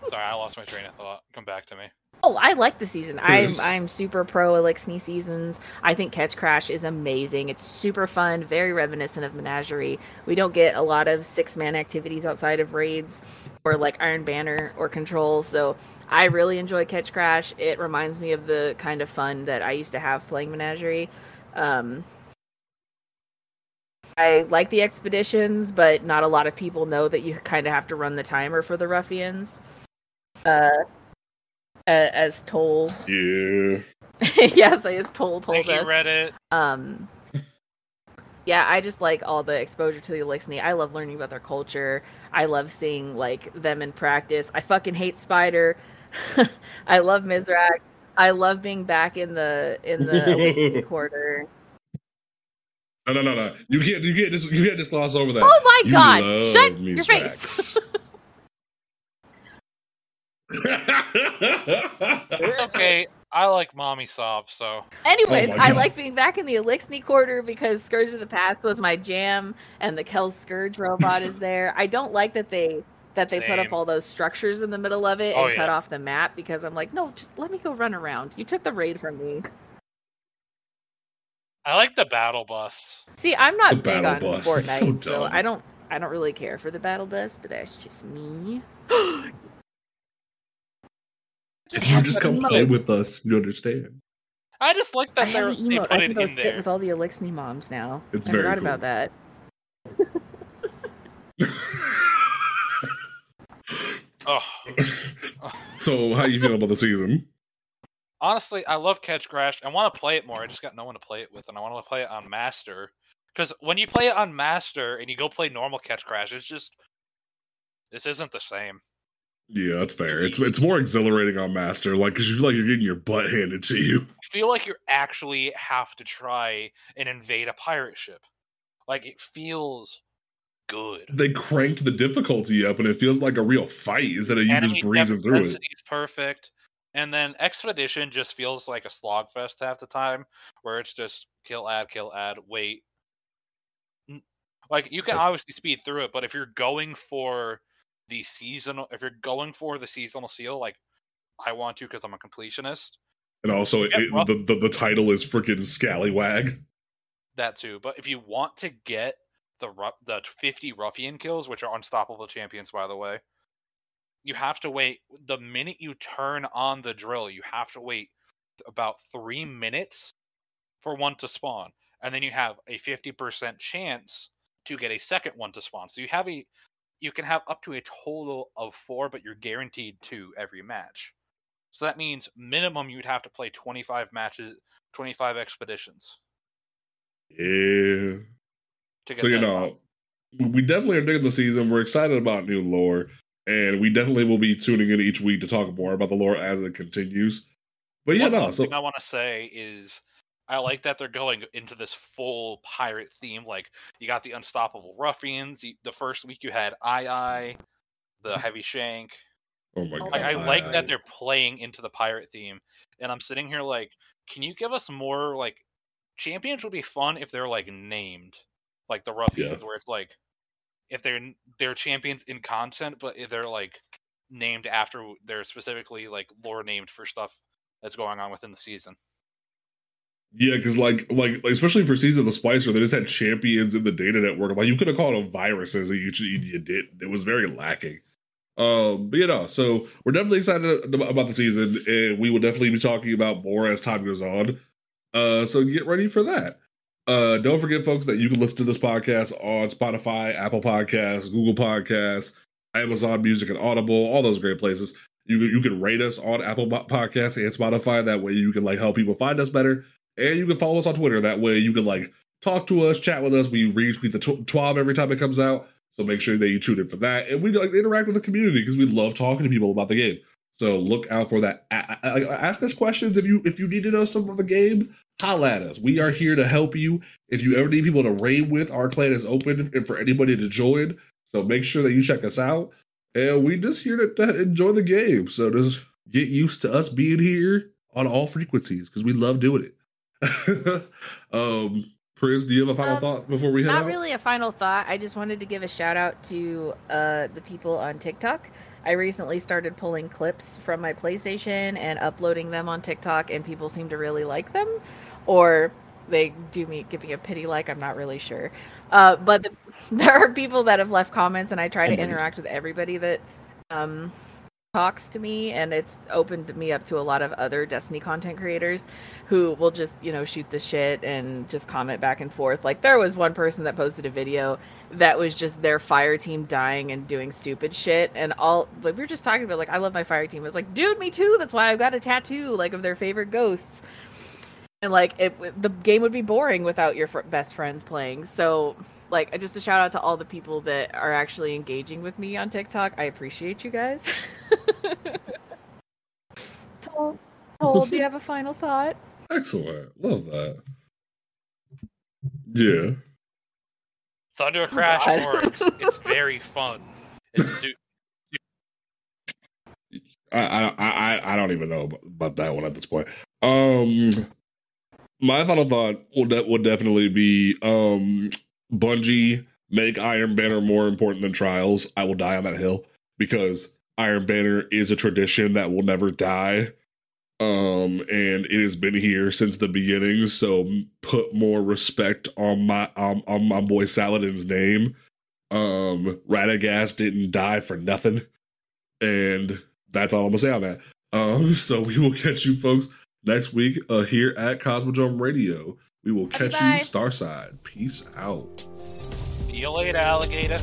Sorry, I lost my train of thought. Come back to me. Oh, I like the season. I'm I'm super pro Eliksni seasons. I think Ketchcrash is amazing. It's super fun, very reminiscent of Menagerie. We don't get a lot of six man activities outside of raids or like Iron Banner or Control, so I really enjoy Ketchcrash. It reminds me of the kind of fun that I used to have playing Menagerie. Um, I like the expeditions, but not a lot of people know that you kind of have to run the timer for the ruffians. Uh, as Toll Yeah. yes, as Toll told Thank you, us. Reddit. Um, yeah, I just like all the exposure to the Eliksni. I love learning about their culture. I love seeing like them in practice. I fucking hate Spider. I love Mizrax. I love being back in the in the quarter. No, no, no, no. You can't. You can't just. You can't just gloss over that. Oh my You god! love Shut Ms. your face. Okay, I like mommy Sov, so Anyways, Oh I like being back in the Eliksni quarter because Scourge of the Past was my jam, and the Kel Scourge robot is there. I don't like that they that they put up all those structures in the middle of it Oh, and cut off the map because I'm like, no, just let me go run around. You took the raid from me. I like the battle bus. See, I'm not The big battle on bus is so Fortnite, so. I don't I don't really care for the battle bus, but that's just me. If you just come play with us, you understand. I just like I that they're, have the they emote. put I can go sit there. with all the Eliksni moms now. It's I very forgot cool. about that. Oh, so, how you feel about the season? Honestly, I love Ketchcrash. I want to play it more. I just got no one to play it with, and I want to play it on Master. Because when you play it on Master and you go play normal Ketchcrash, it's just this isn't the same. Yeah, that's fair. It's it's more exhilarating on Master, like because you feel like you're getting your butt handed to you. I feel like you actually have to try and invade a pirate ship. Like it feels good. They cranked the difficulty up, and it feels like a real fight instead of you Enemy just breezing through it. perfect. And then Expedition just feels like a slogfest half the time, where it's just kill, add, kill, add, wait. Like you can obviously speed through it, but if you're going for the seasonal, if you're going for the seasonal seal, like I want to because I'm a completionist, And also, it, rough- the, the the title is freaking Scallywag. that too. But if you want to get the the 50 ruffian kills, which are unstoppable champions, by the way, you have to wait. The minute you turn on the drill, you have to wait about three minutes for one to spawn, and then you have a 50% chance to get a second one to spawn. So you have a you can have up to a total of four, but you're guaranteed two every match. So that means minimum you'd have to play 25 matches, 25 expeditions Yeah. to get So you know, we- we definitely are digging the season. We're excited about new lore, and we definitely will be tuning in each week to talk more about the lore as it continues. But yeah, One, no. So I want to say is I like that they're going into this full pirate theme. Like you got the unstoppable ruffians. The first week you had I I, the heavy shank. oh my god, Like I like I- that they're playing into the pirate theme. And I'm sitting here like, can you give us more like champions would be fun if they're like named like the ruffians, where it's like if they're they're champions in content, but they're like named after they're specifically like lore named for stuff that's going on within the season. Yeah, because like, like like especially for Season of the Splicer, they just had champions in the data network. Like you could have called them viruses, and you, you did. It was very lacking. Um, but you know, so we're definitely excited about the season, and we will definitely be talking about more as time goes on. Uh, so get ready for that. Uh, don't forget, folks, that you can listen to this podcast on Spotify, Apple Podcasts, Google Podcasts, Amazon Music, and Audible, all those great places. You you can rate us on Apple Podcasts and Spotify. That way, you can like help people find us better. And you can follow us on Twitter. That way you can like talk to us, chat with us. We retweet the tw- twab every time it comes out. So make sure that you tune in for that. And we like interact with the community because we love talking to people about the game. So look out for that. A- a- ask us questions if you if you need to know something about the game. Holla at us. We are here to help you. If you ever need people to raid with, our clan is open and for anybody to join. So make sure that you check us out. And we just here to, to enjoy the game. So just get used to us being here on all frequencies because we love doing it. um, Pris, do you have a final Um, thought before we head Not out? really a final thought. I just wanted to give a shout out to uh, the people on TikTok. I recently started pulling clips from my PlayStation and uploading them on TikTok, and people seem to really like them, or they do me give me a pity like. I'm not really sure, uh, but the, there are people that have left comments, and I try to interact with everybody that um, talks to me, and it's opened me up to a lot of other Destiny content creators who will just you know shoot the shit and just comment back and forth. Like there was one person that posted a video that was just their fire team dying and doing stupid shit and all like we were just talking about like i love my fire team. It was like dude me too. That's why i've got a tattoo like of their favorite ghosts and like it the game would be boring without your fr- best friends playing so like just a shout out to all the people that are actually engaging with me on tiktok i appreciate you guys Toll, Toll, do you have a final thought Excellent. Love that. Yeah. Thunder Crash God. works. It's very fun. It's su- I, I I I don't even know about that one at this point. Um, my final thought will de- would definitely be um, Bungie make Iron Banner more important than Trials. I will die on that hill because Iron Banner is a tradition that will never die. Um, and it has been here since the beginning. So put more respect on my um, on my boy Saladin's name. Um, Radegast didn't die for nothing, and that's all I'm gonna say on that. Um, so we will catch you folks next week uh, here at Cosmodrome Radio. We will catch Bye-bye. you Starside. Peace out. See you later, alligator.